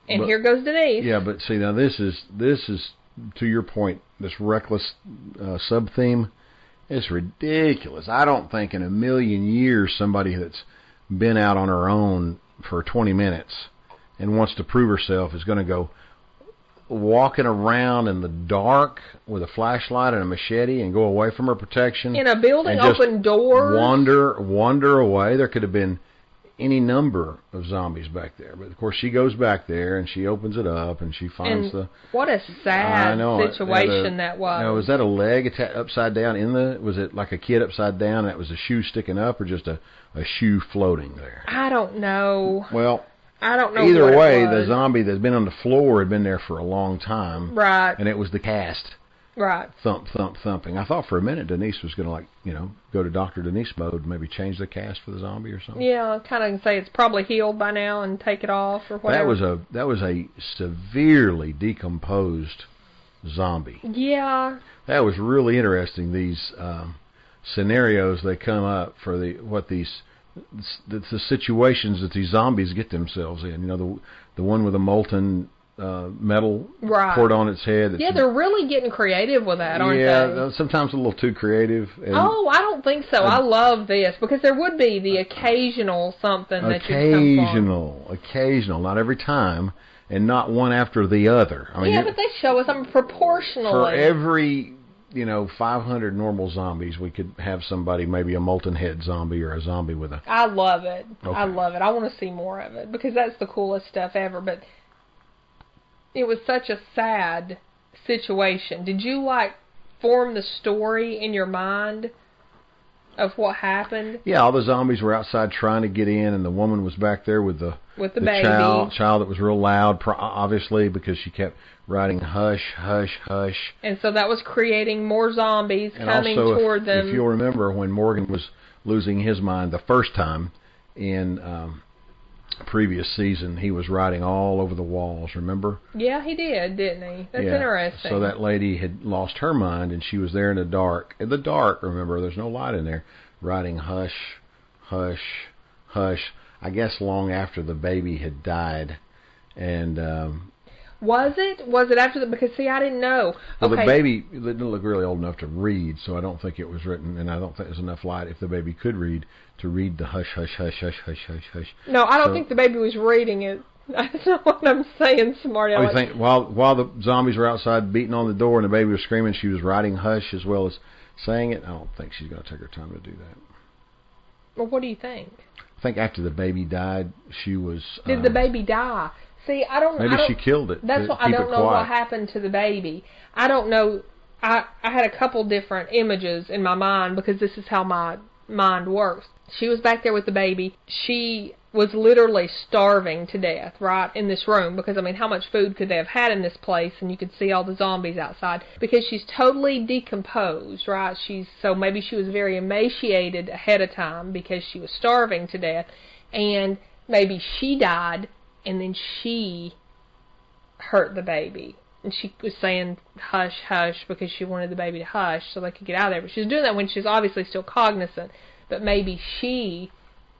and but- here goes Denise. Yeah, but see now this is this is to your point. This reckless uh, sub theme is ridiculous. I don't think in a million years somebody that's been out on her own for 20 minutes and wants to prove herself is going to go walking around in the dark with a flashlight and a machete and go away from her protection In a building, open door wander wander away. There could have been any number of zombies back there, but of course she goes back there and she opens it up and she finds and the what a sad know. situation yeah, that was. Was that a leg atta- upside down in the? Was it like a kid upside down? and That was a shoe sticking up, or just a a shoe floating there? I don't know. Well, I don't know. either way, the zombie that's been on the floor had been there for a long time, Right, and it was the cast right. thump thump thumping. I thought for a minute Denise was going to like you know go to Doctor Denise mode, and maybe change the cast for the zombie or something. Yeah, kind of say it's probably healed by now and take it off or whatever. That was a that was a severely decomposed zombie. yeah, that was really interesting. These um, scenarios they come up for the what these the, the situations that these zombies get themselves in. You know, the the one with the molten uh, metal Right. poured on its head. Yeah, they're really getting creative with that, aren't yeah, they? uh, sometimes a little too creative. Oh, I don't think so. I love this because there would be the occasional something that occasional, occasional, not every time, and not one after the other. I mean, Yeah, but they show us something proportionally. for every you know 500 normal zombies, we could have somebody maybe a molten head zombie or a zombie with a. I love it. I love it. I want to see more of it because that's the coolest stuff ever. But it was such a sad situation. Did you like form the story in your mind of what happened Yeah, all the zombies were outside trying to get in, and the woman was back there with the with the, the baby? child child that was real loud, obviously because she kept writing hush, hush, hush. And so that was creating more zombies And coming also, toward if, them. if you'll remember, when Morgan was losing his mind the first time in um, previous season, he was writing all over the walls. Remember? yeah, he did, didn't he? That's Yeah. interesting. So that lady had lost her mind, and she was there in the dark. In the dark, remember, there's no light in there. Writing hush, hush, hush. I guess long after the baby had died, and um, was it? Was it after the? Because see, I didn't know. well, okay. the baby didn't look really old enough to read, so I don't think it was written, and I don't think there's enough light if the baby could read to read the hush, hush, hush, hush, hush, hush, hush. No, I don't So- think the baby was reading it. That's not what I'm saying, Smarty. I Alex. think while while the zombies were outside beating on the door and the baby was screaming, she was writing hush as well as saying it. I don't think she's going to take her time to do that. Well, what do you think? I think after the baby died, she was. Did um, the baby die? See, I don't. Know. Maybe I don't, she killed it. That's what I don't know what happened to the baby. I don't know. I I had a couple different images in my mind because this is how my mind works. She was back there with the baby. She was literally starving to death, right, in this room because I mean, how much food could they have had in this place? And you could see all the zombies outside because she's totally decomposed, right? She's so maybe she was very emaciated ahead of time because she was starving to death, and maybe she died, and then she hurt the baby. And she was saying hush, hush because she wanted the baby to hush so they could get out of there. But she was doing that when she was obviously still cognizant. But maybe she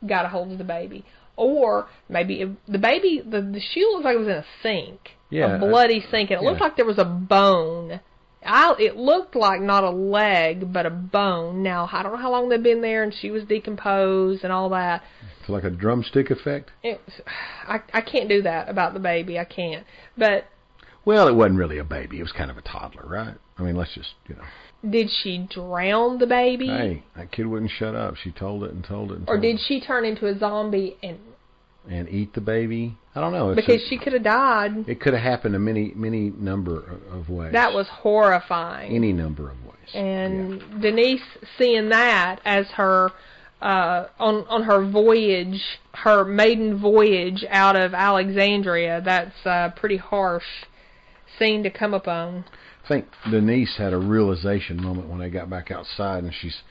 got a hold of the baby. Or maybe it, the baby, the, the shoe looked like it was in a sink. Yeah, A bloody uh, sink. And it looked like there was a bone. I, it looked like not a leg, but a bone. Now, I don't know how long they'd been there and she was decomposed and all that. It's like a drumstick effect. It, I, I can't do that about the baby. I can't. But Well, it wasn't really a baby. It was kind of a toddler, right? I mean, let's just you know. Did she drown the baby? Hey, that kid wouldn't shut up. She told it and told it. And Or did it. she turn into a zombie and and eat the baby? I don't know. It's because a- she could have died? it could have happened in many many number of, ways. That was horrifying. any number of ways. and Denise seeing that as her uh on on her voyage, her maiden voyage out of Alexandria, that's a pretty harsh scene to come upon. I think Denise had a realization moment when they got back outside and she's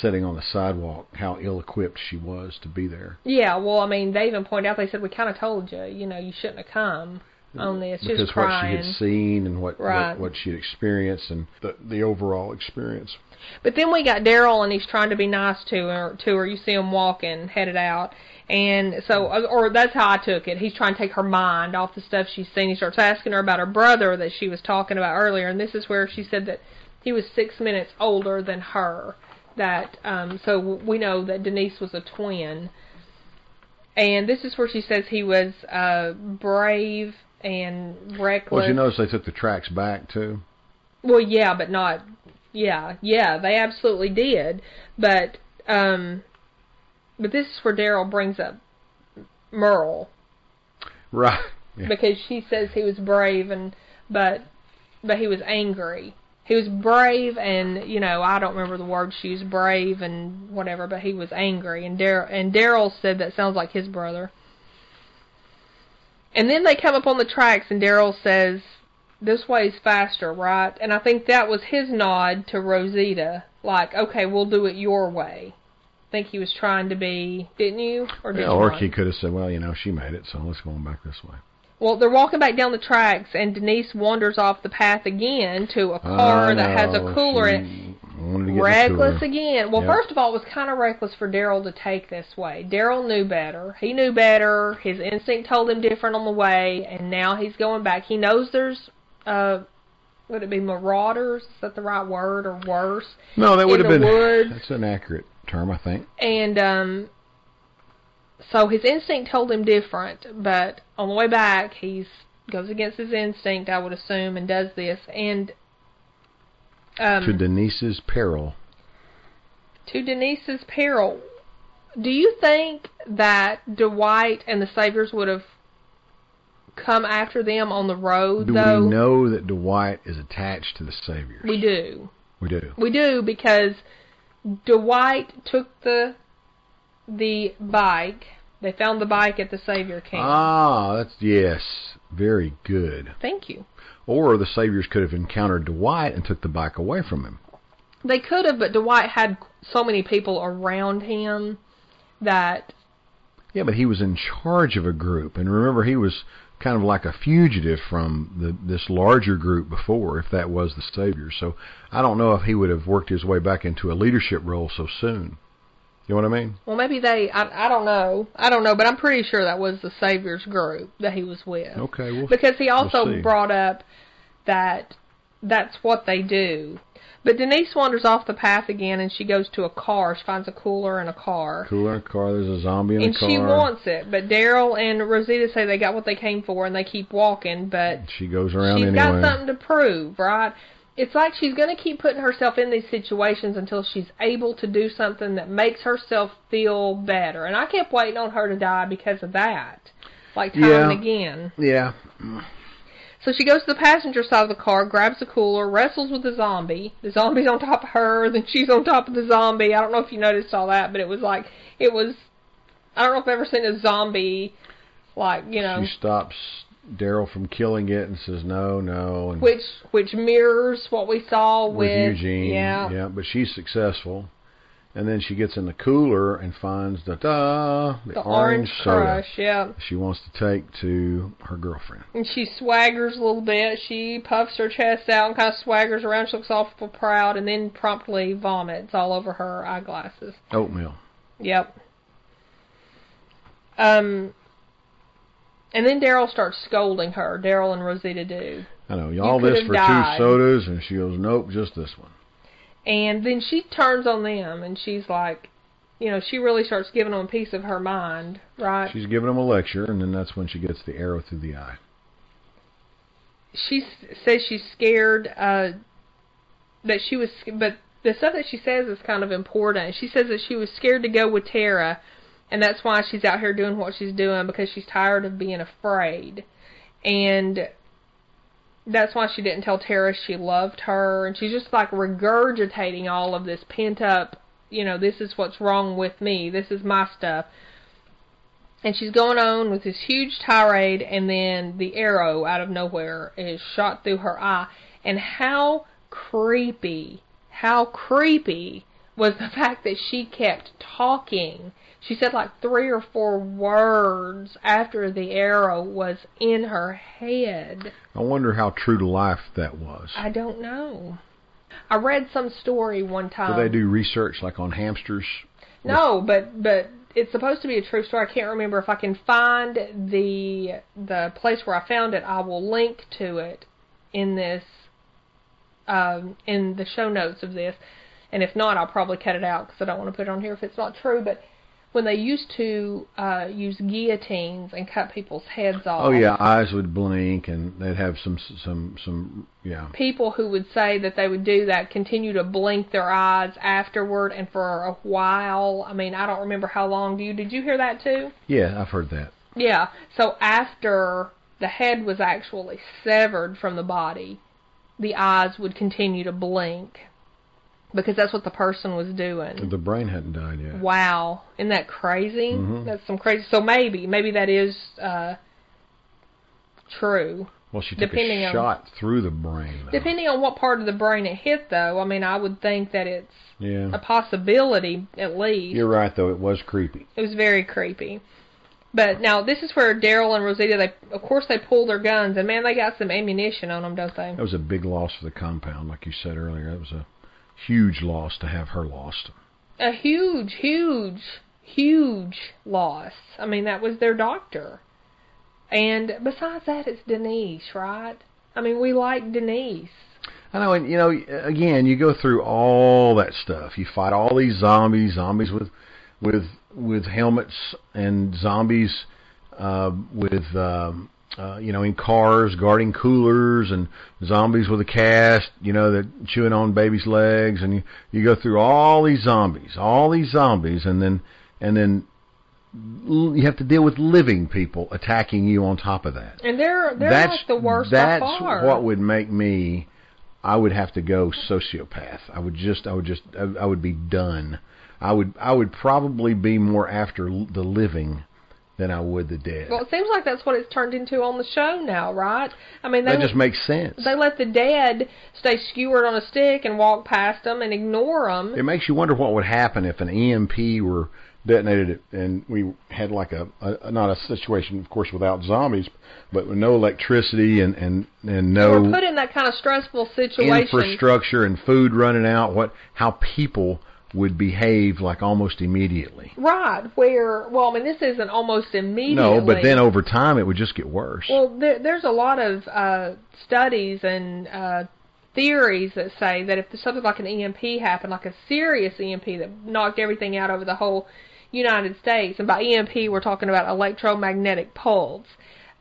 sitting on the sidewalk how ill equipped she was to be there. Yeah, well, I mean, they even pointed out. They said we kind of told you, you know, you shouldn't have come on this. because Just what she had seen and what, Right. what what she had experienced and the the overall experience. But then we got Daryl, and he's trying to be nice to her. To her, you see him walking, headed out, and so, or that's how I took it. He's trying to take her mind off the stuff she's seen. He starts asking her about her brother that she was talking about earlier, and this is where she said that he was six minutes older than her. That um, so we know that Denise was a twin, and this is where she says he was uh, brave and reckless. Well, you notice they took the tracks back too. Well, yeah, but not. Yeah, yeah, they absolutely did. But um, but this is where Daryl brings up Merle Right. Yeah. because she says he was brave and but but he was angry. He was brave and you know I don't remember the word she used brave and whatever, but he was angry and Daryl and Daryl said that sounds like his brother. And then they come up on the tracks and Daryl says this way's faster, right? And I think that was his nod to Rosita, like okay, we'll do it your way. Think he was trying to be, didn't you? Or did Yeah, or he could have said, "Well, you know, she made it, so let's go on back this way." Well, they're walking back down the tracks, and Denise wanders off the path again to a car that has a cooler she in it. wanted to get reckless in again. Well, Yep. first of all, it was kind of reckless for Daryl to take this way. Daryl knew better. He knew better. His instinct told him different on the way, and now he's going back. He knows there's, uh, would it be marauders? Is that the right word or worse? No, that would have been. woods. That's an accurate term, I think. And um, so his instinct told him different, but on the way back, he's goes against his instinct, I would assume, and does this. And um, to Denise's peril. to Denise's peril, do you think that Dwight and the Saviors would have come after them on the road, Do though? we know that Dwight is attached to the Saviors? We do. We do. We do because Dwight took the the bike. They found the bike at the Savior camp. Ah, that's yes, very good. Thank you. Or the Saviors could have encountered Dwight and took the bike away from him. They could have, but Dwight had so many people around him that Yeah, but he was in charge of a group, and remember, he was kind of like a fugitive from the, this larger group before, if that was the Savior. So I don't know if he would have worked his way back into a leadership role so soon. You know what I mean? well maybe they I I don't know. I don't know, but I'm pretty sure that was the Savior's group that he was with. Okay, well, Because he also see. brought up that that's what they do. But Denise wanders off the path again and she goes to a car. She finds a cooler and a car. cooler in a car. There's a zombie in and the car. And she wants it, but Daryl and Rosita say they got what they came for and they keep walking, but She goes around she's anyway. got something to prove, right? It's like she's going to keep putting herself in these situations until she's able to do something that makes herself feel better. And I kept waiting on her to die because of that. Like time Yeah. and again. Yeah, So she goes to the passenger side of the car, grabs the cooler, wrestles with the zombie. The zombie's on top of her, then she's on top of the zombie. I don't know if you noticed all that, but it was like it was. I don't know if I've ever seen a zombie like you know, she stops Daryl from killing it and says no, no, and which which mirrors what we saw with, with, Eugene. Yeah, but she's successful. And then she gets in the cooler and finds the da the, the orange, soda crush. Yeah, she wants to take to her girlfriend. and she swaggers a little bit. She puffs her chest out and kind of swaggers around. She looks awful proud, and then promptly vomits all over her eyeglasses. Oatmeal. Yep. Um, and then Daryl starts scolding her. Daryl and Rosita do. I know. You all this for died. two sodas, and she goes, nope, just this one. And then she turns on them and she's like, you know, she really starts giving them a piece of her mind, right? She's giving them a lecture, and then that's when she gets the arrow through the eye. she s- says she's scared uh that she was but the stuff that she says is kind of important she says that she was scared to go with tara and that's why she's out here doing what she's doing because she's tired of being afraid and that's why she didn't tell tara she loved her and she's just like regurgitating all of this pent up you know this is what's wrong with me this is my stuff and she's going on with this huge tirade, and then the arrow out of nowhere is shot through her eye. And how creepy, how creepy was the fact that she kept talking. She said like three or four words after the arrow was in her head. I wonder how true to life that was. I don't know. I read some story one time. Do they do research like on hamsters? No, but but it's supposed to be a true story. I can't remember if I can find the the place where I found it. I will link to it in this um, in the show notes of this, and if not, I'll probably cut it out because I don't want to put it on here if it's not true. But when they used to uh, use guillotines and cut people's heads off, Oh yeah, eyes would blink, and they'd have some some some yeah. people who would say that they would do that continue to blink their eyes afterward and for a while. I mean, I don't remember how long. Do you did you hear that too? Yeah, I've heard that. Yeah. So after the head was actually severed from the body, the eyes would continue to blink because that's what the person was doing. The brain hadn't died yet. Wow, isn't that crazy? Mhm. That's some crazy. So maybe, maybe that is uh, true. Well, she took Depending a on- shot through the brain. Though. Depending on what part of the brain it hit, though, I mean, I would think that it's Yeah. a possibility at least. You're right, though. It was creepy. It was very creepy. But now this is where Daryl and Rosita, they of course they pull their guns, and man, they got some ammunition on them, don't they? That was a big loss for the compound, like you said earlier. That was a huge loss to have her lost. A huge, huge, huge loss. I mean, that was their doctor. And besides that, it's Denise, right? I mean, we like Denise. I know, and you know, again, you go through all that stuff. You fight all these zombies, zombies with with with helmets, and zombies uh, with um, uh, you know in cars guarding coolers, and zombies with a cast, you know, that chewing on babies' legs, and you you go through all these zombies, all these zombies, and then and then you have to deal with living people attacking you on top of that. And they're they're that's like the worst that's by far. what would make me I would have to go sociopath. I would just I would just I, I would be done. I would I would probably be more after the living than I would the dead. well, it seems like that's what it's turned into on the show now, right? I mean, they that just makes sense. they let the dead stay skewered on a stick and walk past them and ignore them. It makes you wonder what would happen if an EMP were detonated and we had like a, a not a situation, of course, without zombies, but with no electricity and and and no We're put in that kind of stressful situation. infrastructure and food running out. What how people would behave like almost immediately. Right, where, well, I mean, this isn't almost immediately. No, but then over time it would just get worse. Well, there, there's a lot of uh, studies and uh, theories that say that if something like an EMP happened, like a serious EMP that knocked everything out over the whole United States, and by EMP we're talking about electromagnetic pulse.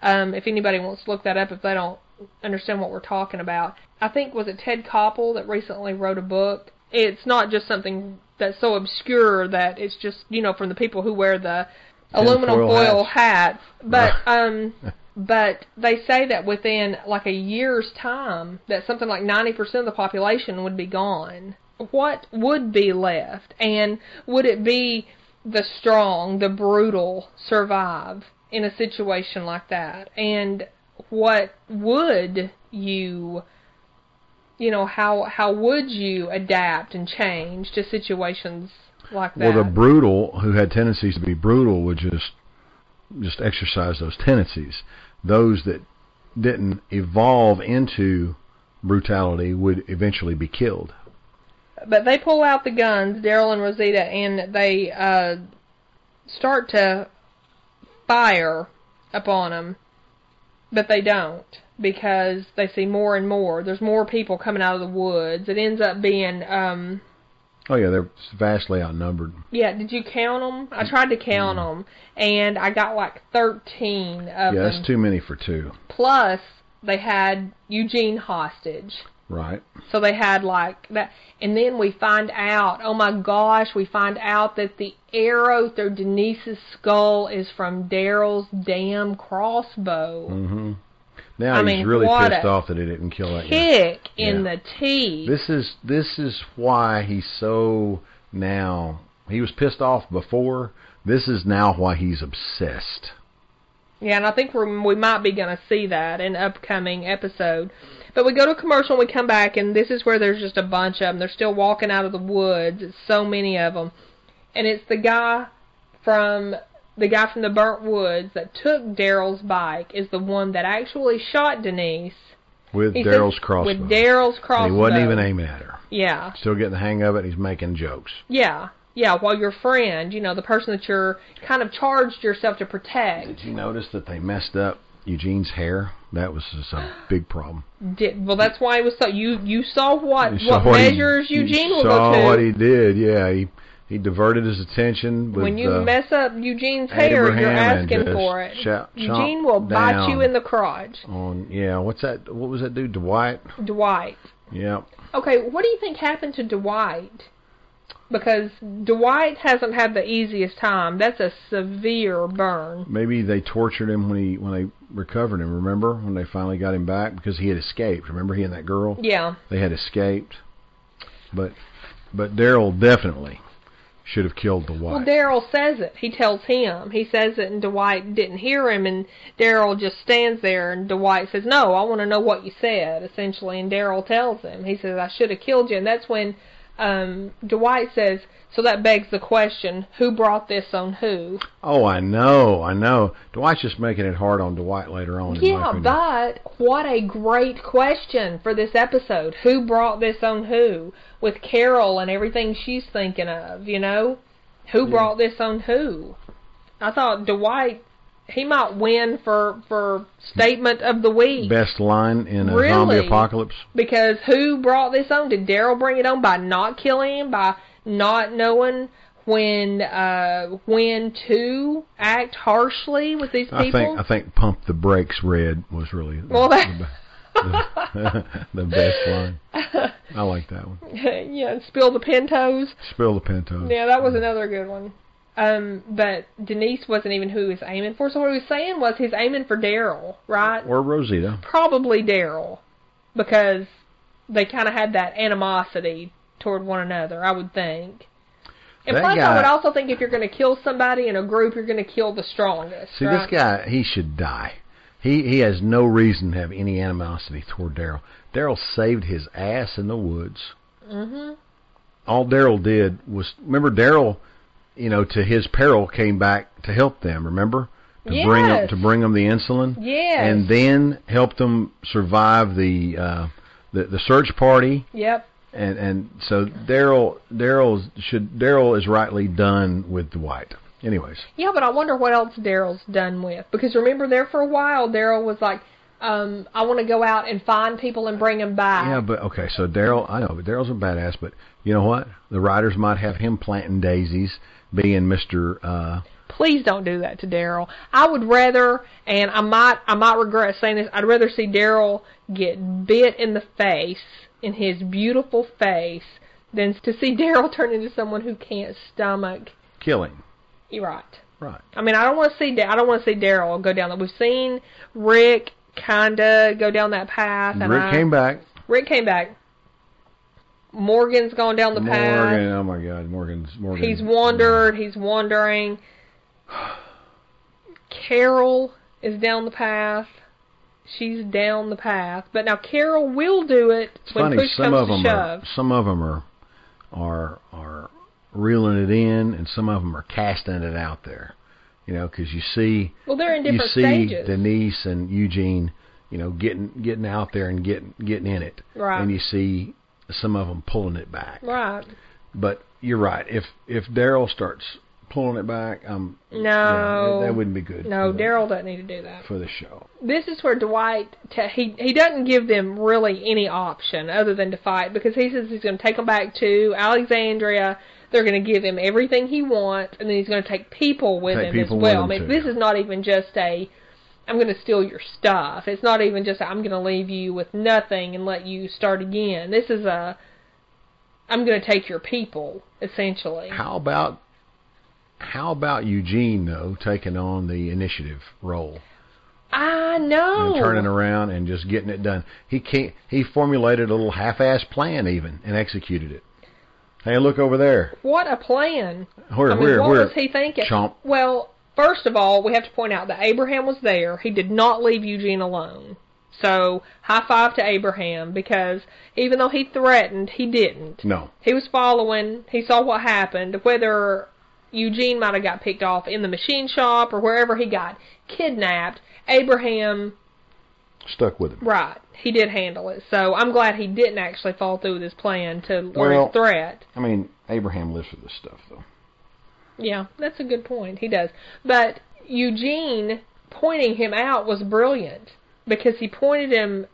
Um, if anybody wants to look that up, if they don't understand what we're talking about, I think was it Ted Koppel that recently wrote a book. It's not just something that's so obscure that it's just you know from the people who wear the aluminum foil hats. hats, but um but they say that within like a year's time that something like 90% of the population would be gone. What would be left? And would it be the strong the brutal survive in a situation like that? And what would you you know how how would you adapt and change to situations like that well, the brutal who had tendencies to be brutal would just just exercise those tendencies. Those that didn't evolve into brutality would eventually be killed. but they pull out the guns, Daryl and Rosita, and they uh, start to fire upon them, but they don't because they see more and more. There's more people coming out of the woods. It ends up being, um, Oh yeah, they're vastly outnumbered. yeah. Did you count them? I tried to count them, and I got like 13 of yeah, them. that's too many for two. Plus, they had Eugene hostage. Right. So they had like that, and then we find out. Oh my gosh, we find out that the arrow through Denise's skull is from Daryl's damn crossbow. hmm Now I he's mean, really pissed off that he didn't kill that guy. Kick in Yeah. the teeth. This is this is why he's so now. He was pissed off before. This is now why he's obsessed. Yeah, and I think we're, we might be going to see that in upcoming episode. But we go to a commercial and we come back, and this is where there's just a bunch of them. They're still walking out of the woods. It's so many of them, and it's the guy from the guy from the burnt woods that took Daryl's bike is the one that actually shot Denise. With Daryl's crossbow. With Daryl's crossbow. and he wasn't even aiming at her. Yeah, Still getting the hang of it. And he's making jokes. yeah, yeah. While your friend, you know, the person that you're kind of charged yourself to protect, Did you notice that they messed up Eugene's hair? That was just a big problem. did well. That's why it was so. You you saw what You saw what he- measures Eugene will saw go to. what he did. Yeah, he he diverted his attention with when you uh, mess up Eugene's hair, you're asking for it. chop- Eugene will bite you in the crotch. on yeah. What's that? What was that dude? Dwight. Dwight. Yeah. Okay, what do you think happened to Dwight? Because Dwight hasn't had the easiest time. That's a severe burn. Maybe they tortured him when he when they recovered him. Remember when they finally got him back because he had escaped. Remember he and that girl Yeah. they had escaped. But but Daryl definitely should have killed the Well. Daryl says it. He tells him. He says it, and Dwight didn't hear him, and Daryl just stands there, and Dwight says, "No, I want to know what you said." Essentially, and Daryl tells him. He says, "I should have killed you," and that's when um, Dwight says, "So that begs the question: Who brought this on who?" Oh, I know, I know. Dwight's just making it hard on Dwight later on. Yeah, but what a great question for this episode. Who brought this on who? With Carol and everything she's thinking of, you know? Who Yeah. brought this on who? I thought Dwight he might win for for statement of the week best line in a Really? zombie apocalypse. because who brought this on? Did Daryl bring it on by not killing him, by not knowing when uh when to act harshly with these people? I think I think pump the brakes red was really the, Well, that- the, the best line. I like that one. yeah, spill the pintos. Spill the Pinto. Yeah, that was another good one. Um, but Denise wasn't even who he was aiming for. So what he was saying was he's aiming for Daryl, right? Or Rosita. Probably Daryl, because they kind of had that animosity toward one another. I would think. And That plus, I would also think if you're going to kill somebody in a group, you're going to kill the strongest. See, right? this guy, he should die. He he has no reason to have any animosity toward Daryl. Daryl saved his ass in the woods. hmm All Daryl did was remember Daryl, you know, to his peril came back to help them. Remember to bring them Yes. to bring them the insulin, Yes. and then helped them survive the uh, the the search party. Yep. And and so Daryl Daryl should Daryl is rightly done with Dwight. Anyways, Yeah, but I wonder what else Daryl's done with. Because remember, there for a while, Daryl was like, um, "I want to go out and find people and bring them back." Yeah, but okay, so Daryl, I know, but Daryl's a badass. But you know what? The writers might have him planting daisies, being Mister. Uh, Please don't do that to Daryl. I would rather, and I might, I might regret saying this. I'd rather see Daryl get bit in the face, in his beautiful face, than to see Daryl turn into someone who can't stomach. killing. You're right. Right. I mean, I don't want to see. I don't want to see Daryl go down that. We've seen Rick kinda go down that path, and Rick I, came back. Rick came back. Morgan's gone down the path. Morgan, oh my God, Morgan's Morgan. He's wandered. He's wandering. Carol is down the path. She's down the path, but now Carol will do it It's when funny. push Some comes of to shove. are. Some of them are, are are reeling it in, and some of them are casting it out there. You know, because you see well, they're in different you see stages, Denise and Eugene, you know, getting getting out there and getting getting in it, right? and you see some of them pulling it back. right? But you're right. If if Daryl starts pulling it back, um, No, yeah, that, that wouldn't be good. no, Daryl doesn't need to do that. for the show. this is where Dwight he he doesn't give them really any option other than to fight because he says he's going to take them back to Alexandria. They're going to give him everything he wants, and then he's going to take people with Take him people as well. I mean, too. this is not even just a I'm going to steal your stuff. It's not even just I'm going to leave you with nothing and let you start again. This is a I'm going to take your people essentially. How about how about Eugene though taking on the initiative role I know. and turning around and just getting it done? He can't. He formulated a little half-ass plan even and executed it. Hey, look over there. What a plan. Where, I mean, where, what where? was he thinking? Chomp. Well, first of all, we have to point out that Abraham was there. He did not leave Eugene alone. So, high five to Abraham because even though he threatened, he didn't. No. He was following. He saw what happened. Whether Eugene might have got picked off in the machine shop or wherever he got kidnapped, Abraham, Stuck with him. right, he did handle it. So I'm glad he didn't actually fall through with his plan to or Well- his threat. I mean, Abraham lives for this stuff though. Yeah, that's a good point. He does. But Eugene pointing him out was brilliant because he pointed him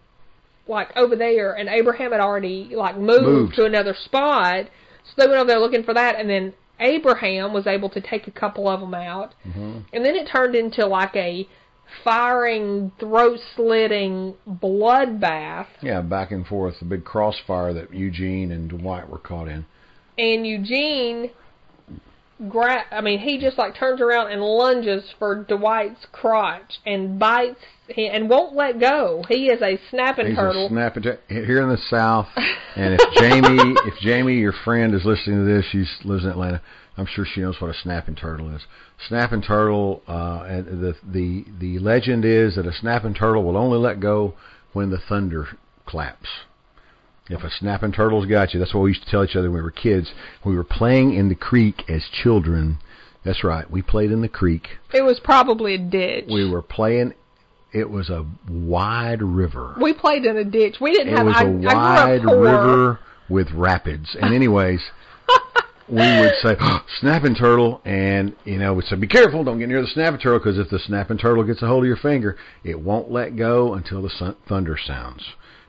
like over there and Abraham had already like moved, Moved. to another spot. So they went over there looking for that and then Abraham was able to take a couple of them out. hmm And then it turned into like a firing, throat slitting bloodbath. Yeah, back and forth, the big crossfire that Eugene and Dwight were caught in. and Eugene gra- I mean he just like turns around and lunges for Dwight's crotch and bites he, and won't let go. He is a snapping He's turtle. a snapping here in the South. And if Jamie, if Jamie, your friend, is listening to this, she lives in Atlanta. I'm sure she knows what a snapping turtle is. Snapping turtle, uh, and the the the legend is that a snapping turtle will only let go when the thunder claps. If a snapping turtle's got you, that's what we used to tell each other when we were kids. We were playing in the creek as children. That's right. We played in the creek. It was probably a ditch. We were playing. It was a wide river. We played in a ditch. We didn't It have. was I, a wide river with rapids. And anyways, we would say snapping turtle, and you know we'd say be careful, don't get near the snapping turtle because if the snapping turtle gets a hold of your finger, it won't let go until the sun- thunder sounds.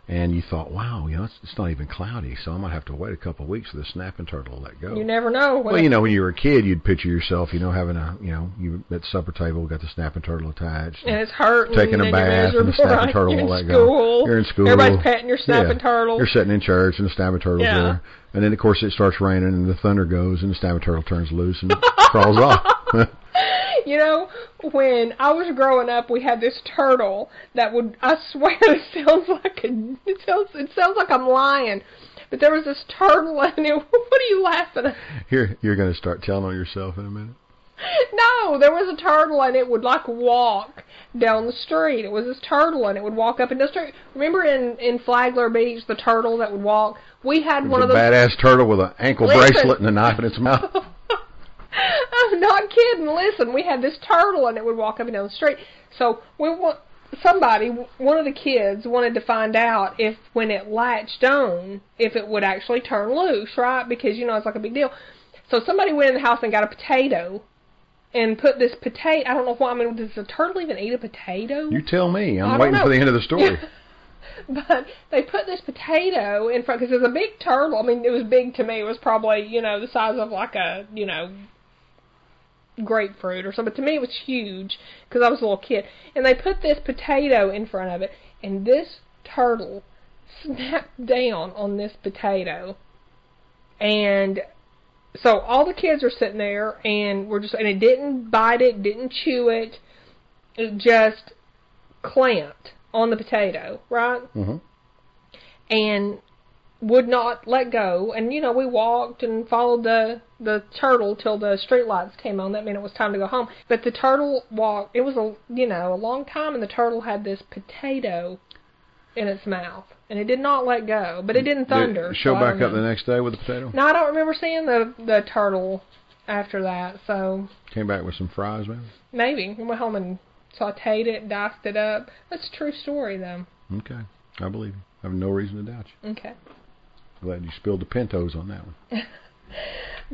And you thought, wow, you know it's, it's not even cloudy, so I might have to wait a couple of weeks for the snapping turtle to let go. You never know. Well, you know, when you were a kid, you'd picture yourself, you know, having a, you know, you at the supper table got the snapping turtle attached. and it's hurting. taking a and bath and the snapping right? turtle in let go. school. You're in school. Everybody's patting your snapping Yeah. turtle. You're sitting in church and the snapping turtle's Yeah. there. And then, of course, it starts raining and the thunder goes and the snapping turtle turns loose and crawls off. You know, when I was growing up, we had this turtle that would. I swear, it sounds like a. It sounds. It sounds like I'm lying. But there was this turtle, and it, what are you laughing at? Here, you're going to start telling on yourself in a minute. No, there was a turtle, and it would like walk down the street. It was this turtle, and it would walk up and down the street. Remember in in Flagler Beach, the turtle that would walk. We had one of those. badass turtle with an ankle Listen. bracelet and a knife in its mouth. I'm oh, not kidding. Listen, we had this turtle, and it would walk up and down the street. So we want somebody, one of the kids, wanted to find out if when it latched on, if it would actually turn loose, right? Because you know it's like a big deal. So somebody went in the house and got a potato. And put this potato. I don't know why. I mean, does a turtle even eat a potato? You tell me. I'm waiting know. for the end of the story. but they put this potato in front because it was a big turtle. I mean, it was big to me. It was probably you know the size of like a you know grapefruit or something. To me, it was huge because I was a little kid. And they put this potato in front of it, and this turtle snapped down on this potato, and so all the kids are sitting there, and we're just and it didn't bite it, didn't chew it, it just clamped on the potato, right? hmm and would not let go. And you know, we walked and followed the the turtle till the street lights came on. That meant it was time to go home. But the turtle walked. It was a you know a long time, and the turtle had this potato in its mouth, and it did not let go. But it didn't thunder. Did show so back up the next day with the potato? No, I don't remember seeing the the turtle after that. So Came back with some fries, maybe? maybe we went home and sautéed it, diced it up. That's a true story, though. Okay. I believe you. I have no reason to doubt you. Okay. Glad you spilled the Pintos on that one.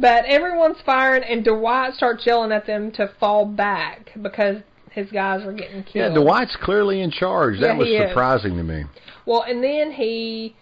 But everyone's firing, and Dwight starts yelling at them to fall back because his guys are getting killed. Yeah. Dwight's clearly in charge. Yeah, That was he is. surprising to me. Well, and then he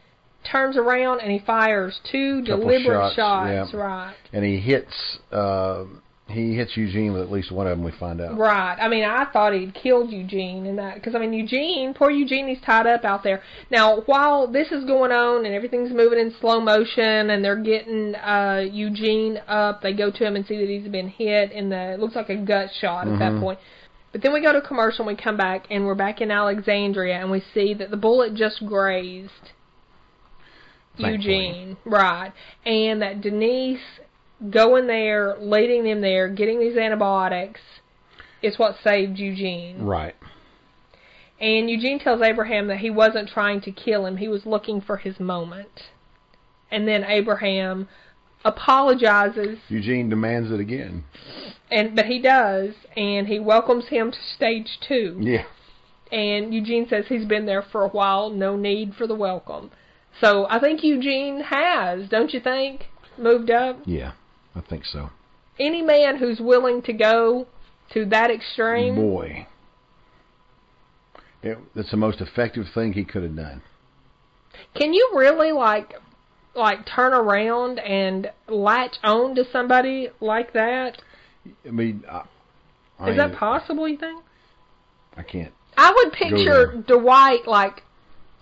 turns around and he fires two Couple deliberate shots, shots. yeah. Right. And he hits uh, he hits Eugene with at least one of them. We find out. Right. I mean, I thought he'd killed Eugene in that because I mean, Eugene, poor Eugene, he's tied up out there. Now, while this is going on and everything's moving in slow motion, and they're getting uh Eugene up, they go to him and see that he's been hit and the it looks like a gut shot at that Mhm. point. But then we go to commercial and we come back and we're back in Alexandria and we see that the bullet just grazed Thankfully. Eugene, right? And that Denise going there, leading them there, getting these antibiotics is what saved Eugene. Right. And Eugene tells Abraham that he wasn't trying to kill him, he was looking for his moment. And then Abraham apologizes Eugene demands it again. and but he does and he welcomes him to stage 2. Yeah. And Eugene says he's been there for a while, no need for the welcome. So I think Eugene has, don't you think, moved up? Yeah. I think so. Any man who's willing to go to that extreme, Boy. It, it's the most effective thing he could have done. can you really like like turn around and latch on to somebody like that? I mean, I, I Is that possible, you think? I can't. I would picture. Dwight like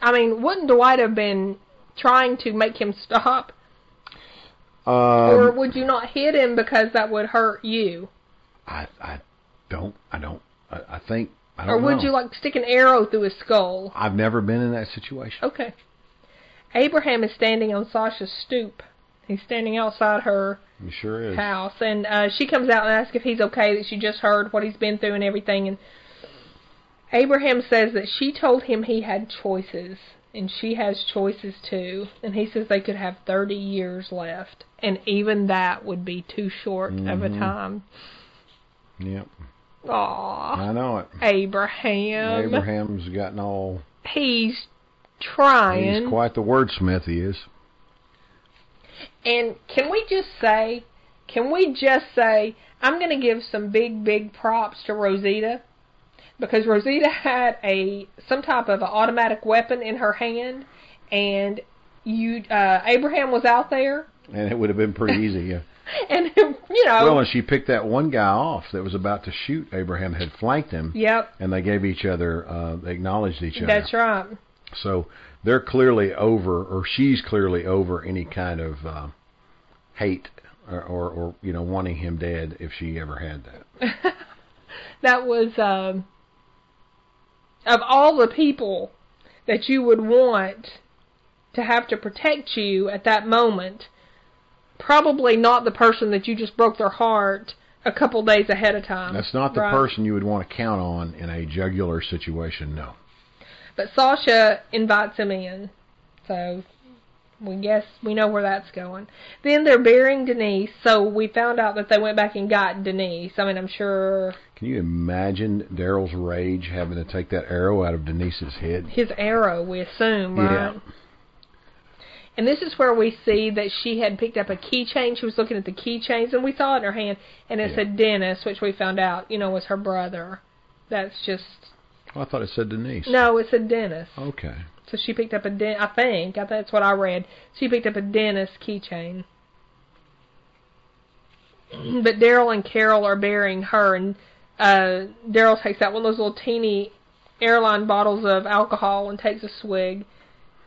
I mean, wouldn't Dwight have been trying to make him stop? Or Um, would you not hit him because that would hurt you? I I don't I don't I, I think I Or don't Or would know. you like stick an arrow through his skull? I've never been in that situation. Okay. Abraham is standing on Sasha's stoop. He's standing outside her He sure is. house, and uh, she comes out and asks if he's okay. That she just heard what he's been through and everything. And Abraham says that she told him he had choices. And she has choices too. And he says they could have 30 years left, and even that would be too short of a Mhm. time. Yep. Aw, I know it. Abraham. Abraham's gotten all. He's trying. He's quite the wordsmith. He is. And can we just say, can we just say, I'm going to give some big, big props to Rosita because Rosita had a some type of an automatic weapon in her hand, and you uh, Abraham was out there, And it would have been pretty easy. Yeah. and you know, Well, and she picked that one guy off that was about to shoot Abraham, had flanked him, yep, and they gave each other, uh, they acknowledged each other. that's right. So they're clearly over, or she's clearly over any kind of uh, hate or, or, or you know wanting him dead if she ever had that. that was um, of all the people that you would want to have to protect you at that moment, probably not the person that you just broke their heart a couple days ahead of time. That's not the right? person you would want to count on in a jugular situation. No. But Sasha invites him in, so we guess we know where that's going. Then they're burying Denise, so we found out that they went back and got Denise. I mean, I'm sure Can you imagine Daryl's rage having to take that arrow out of Denise's head? his arrow, we assume, right? Yeah. And this is where we see that she had picked up a keychain. She was looking at the keychains, and we saw it in her hand, and it Yeah. said Dennis, which we found out, you know, was her brother. That's just Oh, I thought it said Denise. no, it said Dennis. Okay. So she picked up a Den. I think I that's what I read. She picked up a Dennis keychain. But Daryl and Carol are burying her, and uh, Daryl takes out one of those little teeny airline bottles of alcohol and takes a swig.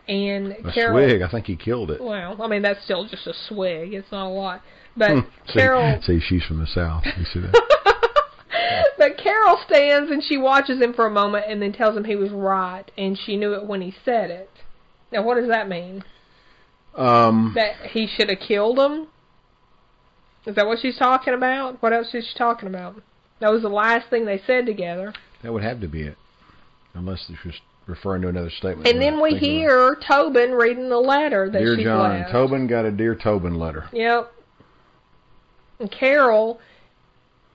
And A Carol, swig. I think he killed it. well, I mean that's still just a swig. It's not a lot. But see, Carol, see, she's from the south. You see that? but Carol stands and she watches him for a moment and then tells him he was right, and she knew it when he said it. Now, what does that mean? um, That he should have killed him? Is that what she's talking about? What else is she talking about? That was the last thing they said together. that would have to be it, unless she's referring to another statement. And then we Think of it. hear Tobin reading the letter that Dear she John, left. Tobin got a Dear Tobin letter. Yep. And Carol,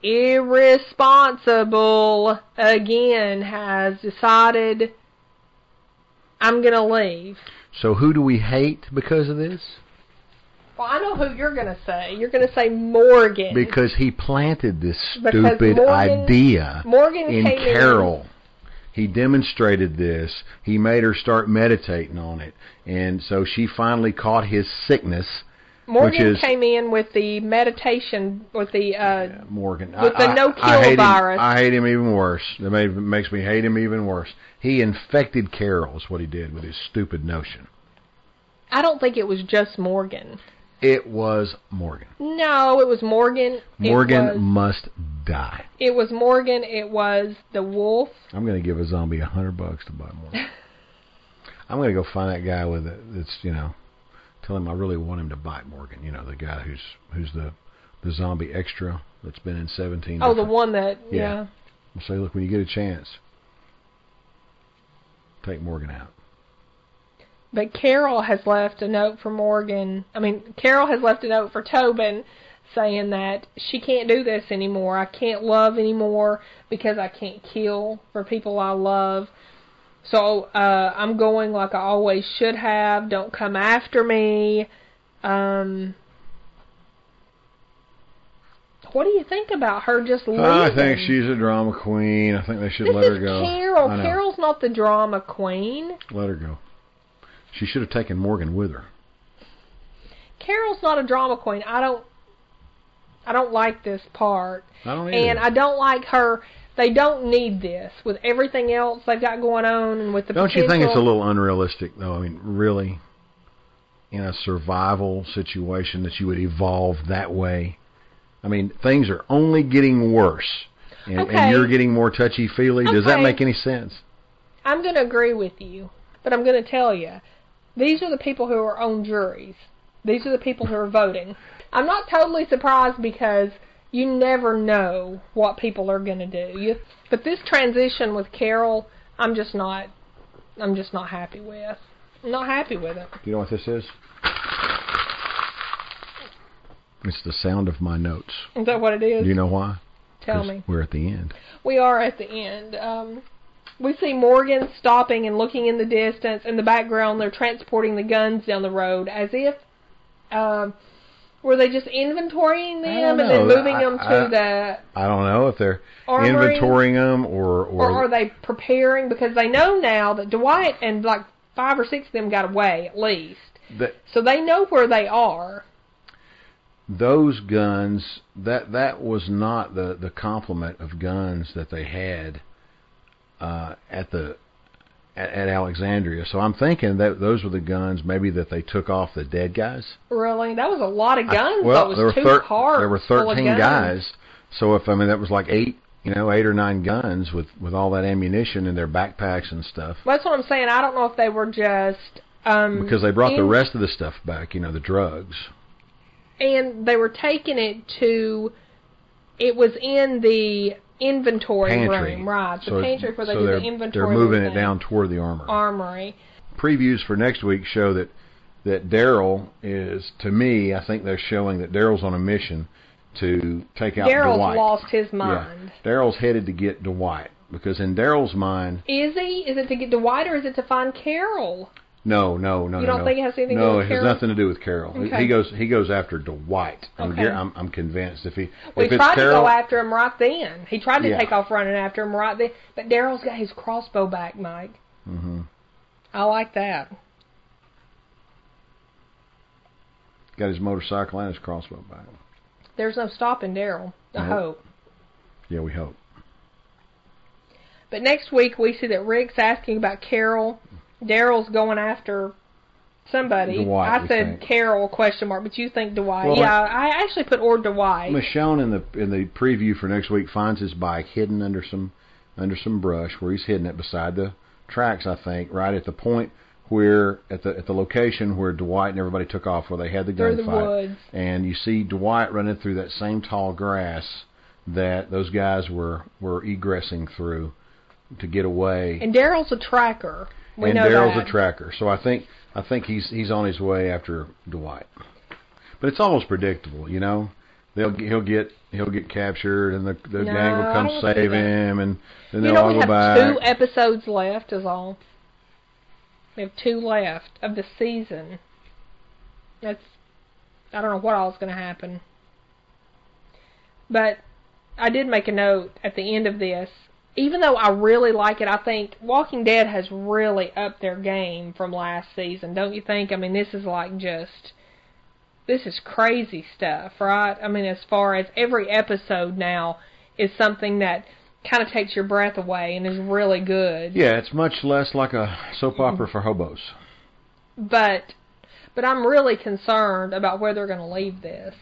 irresponsible again, has decided I'm gonna leave. So who do we hate because of this? Well, I know who you're gonna say. You're gonna say Morgan. Because he planted this stupid Morgan- idea Morgan in Carol. He demonstrated this. He made her start meditating on it. And so she finally caught his sickness. Morgan is- came in with the meditation with the uh Morgan. With the no-kill virus. Him, I hate him even worse. It made, makes me hate him even worse. He infected Carol is what he did with his stupid notion. I don't think it was just Morgan. It was Morgan. No, it was Morgan. Morgan was, must die. it was Morgan. It was the wolf. I'm going to give a zombie a hundred bucks to buy Morgan. I'm going to go find that guy with it. That's you know, tell him I really want him to bite Morgan. You know, the guy who's who's the the zombie extra that's been in 17. Oh, the one that Yeah. yeah. I'll say, look, when you get a chance, take Morgan out. But Carol has left a note for Morgan. I mean, Carol has left a note for Tobin saying that she can't do this anymore. I can't love anymore because I can't kill for people I love. So uh I'm going like I always should have. Don't come after me. Um What do you think about her just leaving? I think she's a drama queen. I think they should This let her is go. Carol. Carol's not the drama queen. Let her go. She should have taken Morgan with her. Carol's not a drama queen. I don't I don't like this part. I don't either. And I don't like her they don't need this with everything else they've got going on and with the Don't you think it's a little unrealistic, though? I mean, really, in a survival situation, that you would evolve that way? I mean, things are only getting worse, and, Okay. and you're getting more touchy feely. Does that make any sense? I'm going to agree with you, but I'm going to tell you. These are the people who are on juries. These are the people who are voting. I'm not totally surprised because you never know what people are going to do. You, but this transition with Carol, I'm just not I'm just not happy with. I'm not happy with it. Do you know what this is? It's the sound of my notes. Is that what it is? Do you know why? Tell me. We're at the end. We are at the end. Um, we see Morgan stopping and looking in the distance. In the background, they're transporting the guns down the road as if. Um, were they just inventorying them and then moving I- them to I- the I don't know if they're armory? inventorying them or or or, are they preparing because they know now that Dwight and like five or six of them got away at least, that so they know where they are. those guns that that was not the the complement of guns that they had uh, at the at, at Alexandria. So I'm thinking that those were the guns maybe that they took off the dead guys. Really, that was a lot of I- guns. well, that was there were two thir- there were 13 guys. So if I mean that was like eight, you know, eight or nine guns with with all that ammunition in their backpacks and stuff. That's what I'm saying. I don't know if they were just um Because they brought the rest of the stuff back, you know, the drugs. and they were taking it to. It was in the inventory Pantry. room, right? The so, pantry where they so do the inventory. They're moving it down toward the armor. Armory. Previews for next week show that that Daryl is, to me, I think they're showing that Daryl's on a mission to take out Daryl's Dwight. lost his mind. Yeah, Daryl's headed to get Dwight because in Daryl's mind, Is he? Is it to get Dwight or is it to find Carol? No, no, no, You no, don't no. think it has anything to do with it Carol? has nothing to do with Carol. He- Okay. He goes, he goes after Dwight. I'm, Okay. I'm, I'm convinced if he, We if it's tried Carol, to go after him right then. He tried to Yeah. take off running after him right then, but Daryl's got his crossbow back, Mike. Mm-hmm. I like that. got his motorcycle and his crossbow back. There's no stopping Daryl. I Nope. hope. Yeah, we hope. But next week we see that Rick's asking about Carol. Daryl's going after somebody. Dwight, I said think. Carol question mark, but you think Dwight? Well, yeah, I actually put or Dwight. Michonne in the in the preview for next week finds his bike hidden under some under some brush where he's hidden it beside the tracks. I think right at the point where at the at the location where Dwight and everybody took off where they had the Through the gunfight, woods. and you see Dwight running through that same tall grass that those guys were were egressing through to get away. And Daryl's a tracker. We and Daryl's a tracker, so I think I think he's he's on his way after Dwight. But it's almost predictable, you know. They'll he'll get he'll get captured, and the the No, gang will come save him, and then you they'll know all we have two episodes left, is all. We have two left of the season. That's I don't know what all's going to happen. But I did make a note at the end of this. Even though I really like it, I think Walking Dead has really upped their game from last season. Don't you think? I mean, this is like just this is crazy stuff, right? I mean, as far as every episode now is something that kind of takes your breath away and is really good. yeah, it's much less like a soap Mm-hmm. opera for hobos. But but I'm really concerned about where they're going to leave this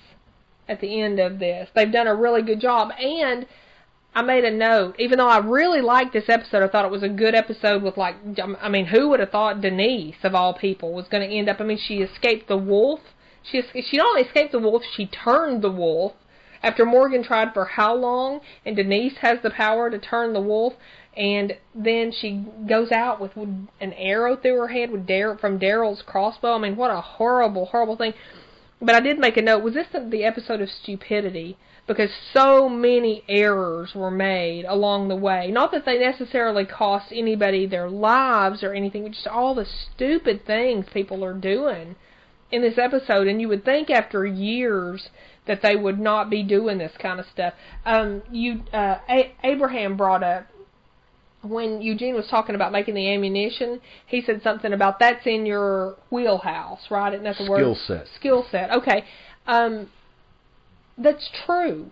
at the end of this. They've done a really good job and I made a note, even though I really liked this episode, I thought it was a good episode with like, I mean, who would have thought Denise of all people was going to end up? I mean, she escaped the wolf. She she not only escaped the wolf, she turned the wolf. After Morgan tried for how long, and Denise has the power to turn the wolf, and then she goes out with an arrow through her head with Dar- from Daryl's crossbow. I mean, what a horrible, horrible thing. But I did make a note. Was this the, the episode of stupidity? Because so many errors were made along the way. Not that they necessarily cost anybody their lives or anything, but just all the stupid things people are doing in this episode. And you would think after years that they would not be doing this kind of stuff. Um, you, uh, A- Abraham brought up when Eugene was talking about making the ammunition, he said something about that's in your wheelhouse, right? Isn't that the word? Skill set. Skill set. Okay. Um, that's true.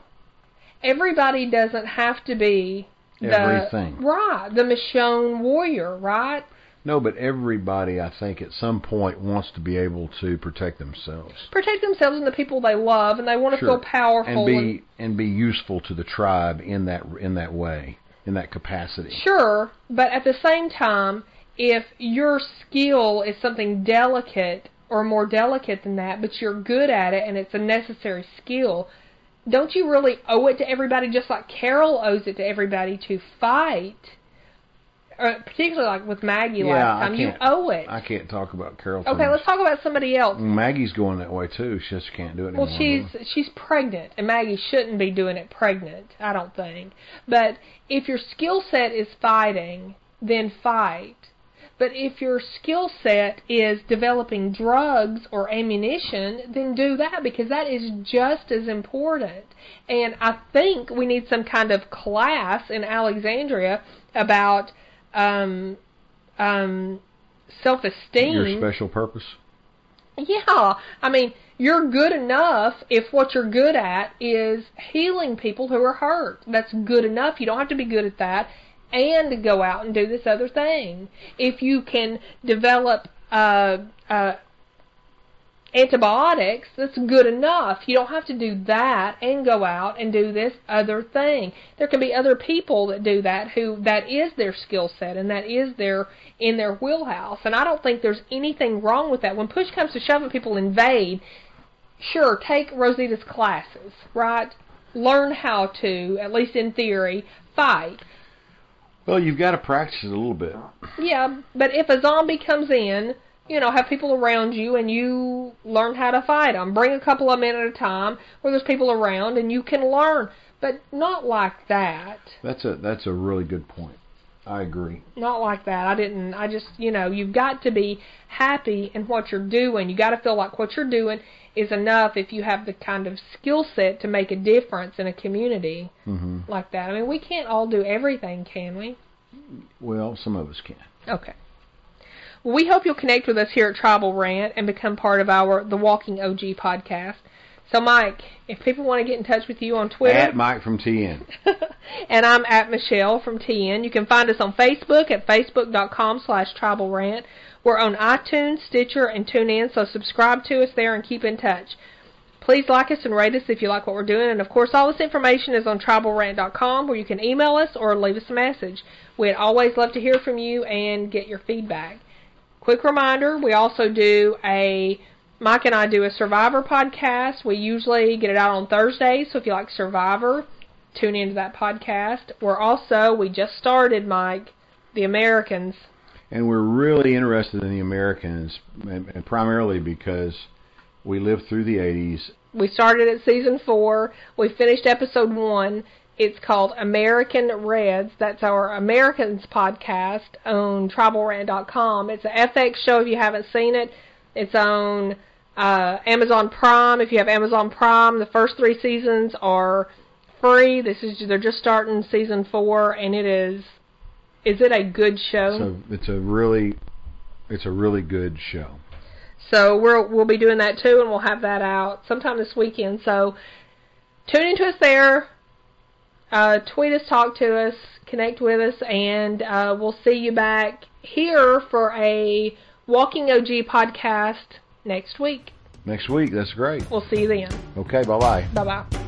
Everybody doesn't have to be the Everything. right, the Michonne warrior, right? No, but everybody, I think, at some point wants to be able to protect themselves. Protect themselves and the people they love, and they want to Sure. feel powerful. and be and be useful to the tribe in that in that way, in that capacity. Sure, but at the same time, if your skill is something delicate or more delicate than that, but you're good at it and it's a necessary skill, don't you really owe it to everybody just like Carol owes it to everybody to fight? uh, particularly like with Maggie Yeah, last time, you owe it. I can't talk about Carol. okay, Thomas. let's talk about somebody else. Maggie's going that way too. She just can't do it anymore. Well, she's she's pregnant, and Maggie shouldn't be doing it pregnant. I don't think. But if your skill set is fighting, then fight. But if your skill set is developing drugs or ammunition, then do that because that is just as important. And I think we need some kind of class in Alexandria about um, um, self-esteem. your special purpose. Yeah, I mean, you're good enough if what you're good at is healing people who are hurt. That's good enough. You don't have to be good at that and go out and do this other thing. If you can develop uh, uh, antibiotics, that's good enough. You don't have to do that and go out and do this other thing. There can be other people that do that who that is their skill set and that is their in their wheelhouse. And I don't think there's anything wrong with that. When push comes to shove and people invade, sure, take Rosita's classes, right? Learn how to, at least in theory, fight. Well, you've got to practice it a little bit. Yeah, but if a zombie comes in, you know, have people around you and you learn how to fight them. Bring a couple of men at a time where there's people around and you can learn, but not like that. That's a that's a really good point. I agree. Not like that. I didn't. I just, you know, you've got to be happy in what you're doing. You got to feel like what you're doing is enough if you have the kind of skill set to make a difference in a community hmm like that. I mean, we can't all do everything, can we? Well, some of us can. Okay. Well, we hope you'll connect with us here at Tribal Rant and become part of our The Walking OG podcast. So, Mike, if people want to get in touch with you on Twitter, At Mike from TN. and I'm at Michelle from TN. You can find us on Facebook at facebook.com slash tribal rant. We're on iTunes, Stitcher, and TuneIn, so subscribe to us there and keep in touch. Please like us and rate us if you like what we're doing. And of course, all this information is on tribalrant.com where you can email us or leave us a message. We'd always love to hear from you and get your feedback. Quick reminder, we also do a Mike and I do a Survivor podcast. We usually get it out on Thursdays, so if you like Survivor, tune into that podcast. We're also, we just started, Mike, The Americans. And we're really interested in the Americans, and primarily because we lived through the 80s. We started at season four. We finished episode one. It's called American Reds. That's our Americans podcast on tribalrant.com. It's an FX show if you haven't seen it. It's on uh, Amazon Prime. If you have Amazon Prime, the first three seasons are free. This is they're just starting season four, and it is. Is it a good show? So it's a really, it's a really good show. So we'll we'll be doing that too, and we'll have that out sometime this weekend. So tune into us there. Uh, tweet us, talk to us, connect with us, and uh, we'll see you back here for a Walking OG podcast next week. Next week, that's great. We'll see you then. Okay, bye bye. Bye bye.